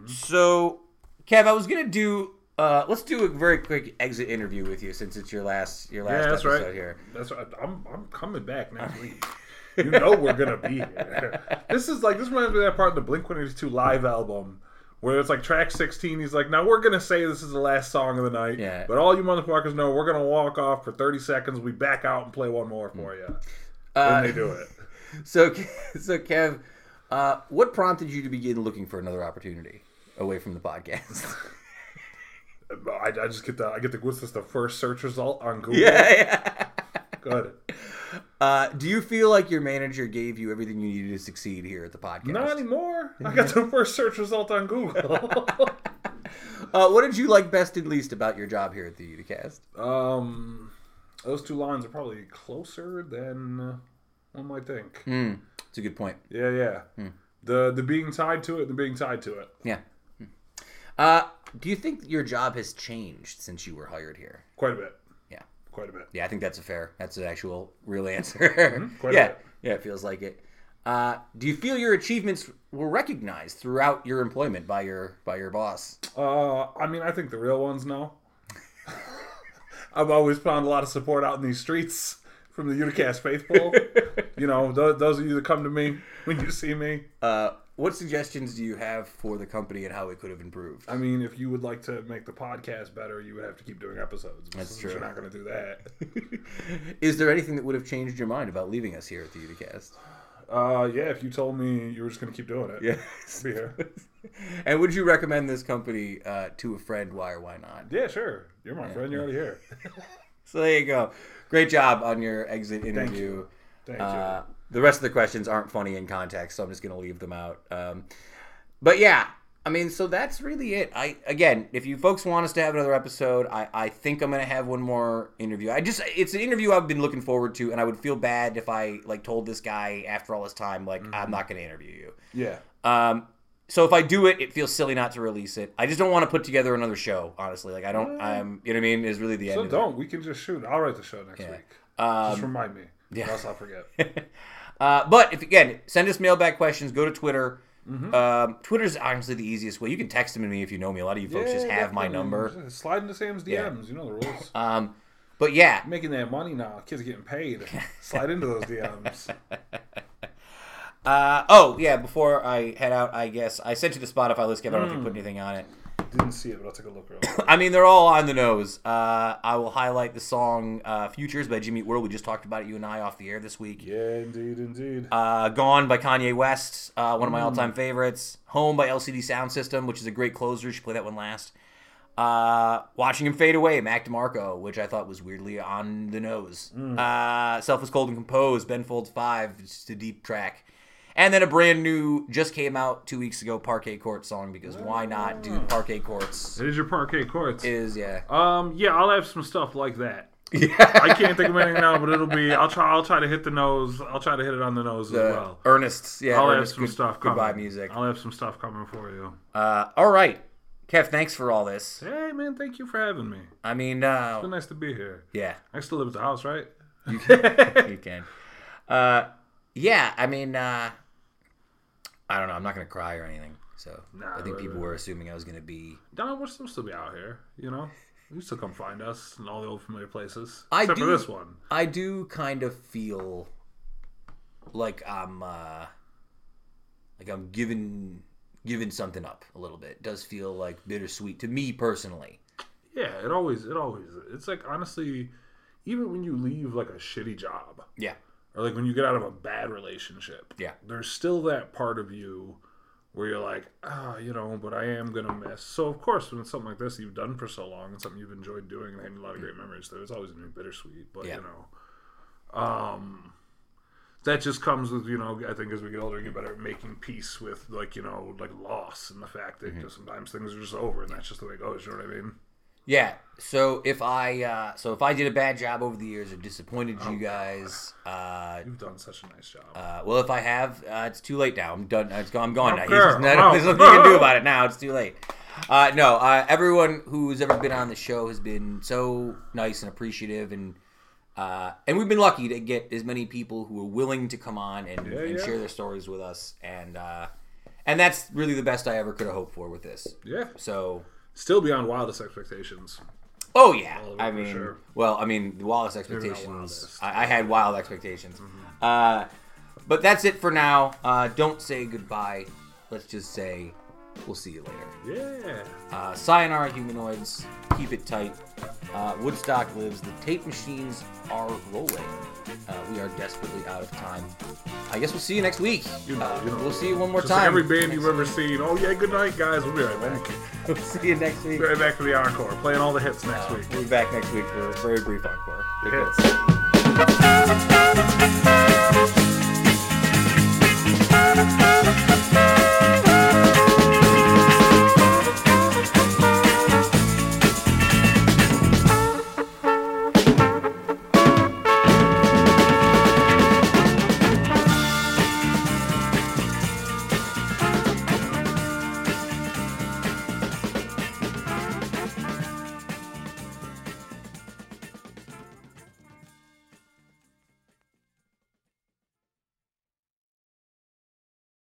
So, Kev, I was gonna do. Uh, let's do a very quick exit interview with you since it's your last your last Yeah, that's episode right. here. That's right. I'm I'm coming back next week. You know we're gonna be here. This is like this reminds me of that part of the Blink One Eighty Two live album where it's like track sixteen. He's like, now we're gonna say this is the last song of the night. Yeah. But all you motherfuckers know we're gonna walk off for thirty seconds. We back out and play one more for you. Uh, and they do it. So, so Kev, uh, what prompted you to begin looking for another opportunity away from the podcast? I, I just get the I get the what's this the first search result on Google. yeah, yeah. Good. Uh, do you feel like your manager gave you everything you needed to succeed here at the podcast? Not anymore. I got the first search result on Google. Uh, what did you like best and least about your job here at the Uticast? um, those two lines are probably closer than one might think. Hmm, it's a good point. Yeah, yeah. Hmm. The the being tied to it, the being tied to it. Yeah. Hmm. Uh, do you think your job has changed since you were hired here? Quite a bit. Yeah. Quite a bit. Yeah, I think that's a fair. That's an actual real answer. quite a yeah. bit. Yeah, it feels like it. Uh, do you feel your achievements were recognized throughout your employment by your by your boss? Uh, I mean, I think the real ones know. I've always found a lot of support out in these streets from the Uticast faithful. you know, those, those of you that come to me when you see me. Uh, what suggestions do you have for the company and how it could have improved? I mean, if you would like to make the podcast better, you would have to keep doing episodes. That's true. You're not going to do that. Is there anything that would have changed your mind about leaving us here at the Uticast? Uh, yeah, if you told me you were just going to keep doing it, Yes. Be here. and would you recommend this company uh, to a friend? Why or why not? Yeah, sure. You're my friend. You're already here. So there you go. Great job on your exit interview. Thank Uh, the rest of the questions aren't funny in context, so I'm just going to leave them out. Um, but yeah, I mean, so that's really it. I again, if you folks want us to have another episode, I, I think I'm going to have one more interview. I just it's an interview I've been looking forward to, and I would feel bad if I like told this guy after all this time like I'm not going to interview you. you. Yeah. Um, so if I do it, it feels silly not to release it. I just don't want to put together another show, honestly. Like I don't, I'm, you know what I mean? Is really the end. So don't. We can just shoot. I'll write the show next Yeah. week. Um, Just remind me. Yeah. Else I'll forget. Uh, but if again, send us mailbag questions. Go to Twitter. Mm-hmm. Um, Twitter's honestly the easiest way. You can text them to me if you know me. A lot of you folks just have my number. Slide into Sam's DMs. Yeah. You know the rules. Um, but yeah, Making that money now. Kids are getting paid. Slide into those DMs. uh, oh yeah. Before I head out, I guess I sent you the Spotify list. I don't know if you put anything on it. Didn't see it, but I'll take a look real quick. I mean, they're all on the nose. Uh, I will highlight the song uh, "Futures" by Jimmy Eat World. We just talked about it, you and I, off the air this week. Yeah, indeed, indeed. Uh, Gone by Kanye West, uh, one of my Hmm. all-time favorites. Home by LCD Soundsystem, which is a great closer. You should play that one last. Uh, Watching Him Fade Away, Mac DeMarco, which I thought was weirdly on the nose. Hmm. Uh, Selfless Cold and Composed, Ben Folds 5, it's just a deep track. And then a brand new, just came out two weeks ago, Parquet Court song, because why not do Parquet Courts? it is your parquet courts. Is, yeah. Um, yeah, I'll have some stuff like that. yeah. I can't think of anything now, but it'll be. I'll try. I'll try to hit the nose. I'll try to hit it on the nose The as well. Ernest's, yeah. I'll have some good- stuff coming. Goodbye music. I'll have some stuff coming for you. Uh, all right. Kev, thanks for all this. Hey, man, thank you for having me. I mean, It's been uh, nice to be here. yeah. I still live at the house, right? You can. you can. uh, yeah, I mean, uh, I don't know. I'm not gonna cry or anything. So Nah, I think people were assuming I was gonna be. No, we're supposed to be out here. You know, you still come find us in all the old familiar places. I except do- for this one. I do kind of feel like I'm uh, like I'm giving giving something up a little bit. It does feel like bittersweet to me personally. Yeah, it always, it always. It's like honestly, even when you leave like a shitty job, Yeah. Or like when you get out of a bad relationship, Yeah. there's still that part of you where you're like, ah, you know, but I am gonna miss. So of course, when it's something like this you've done for so long and something you've enjoyed doing and had a lot of great memories it's always gonna be bittersweet. But Yeah. you know, um, that just comes with you know, I think as we get older, we get better at making peace with like you know, like loss and the fact that just sometimes things are just over and that's just the way it goes. You know what I mean? Yeah. So if I uh, so if I did a bad job over the years or disappointed Oh, you guys, uh, You've done such a nice job. uh, well, if I have, uh, it's too late now. I'm done. It's gone. I'm gone now. No. There's nothing you can do about it now. It's too late. Uh, no, uh, everyone who's ever been on the show has been so nice and appreciative, and uh, and we've been lucky to get as many people who are willing to come on and, Yeah, and yeah. share their stories with us, and uh, and that's really the best I ever could have hoped for with this. yeah, So still beyond wildest expectations. Oh yeah, All of it I mean, sure. well, I mean, the wildest expectations. I, I had wild expectations, uh, but that's it for now. Uh, don't say goodbye. Let's just say We'll see you later. Yeah. Uh, sayonara, humanoids. Keep it tight. Uh, Woodstock lives. The tape machines are rolling. Uh, we are desperately out of time. I guess we'll see you next week. You know, uh, you know, we'll see you one more time. Like every band you've ever seen. Oh yeah, good night, guys. We'll be right back. we'll see you next week. Right back for the encore. Playing all the hits uh, next week. We'll be back next week for a very brief encore. Take hits.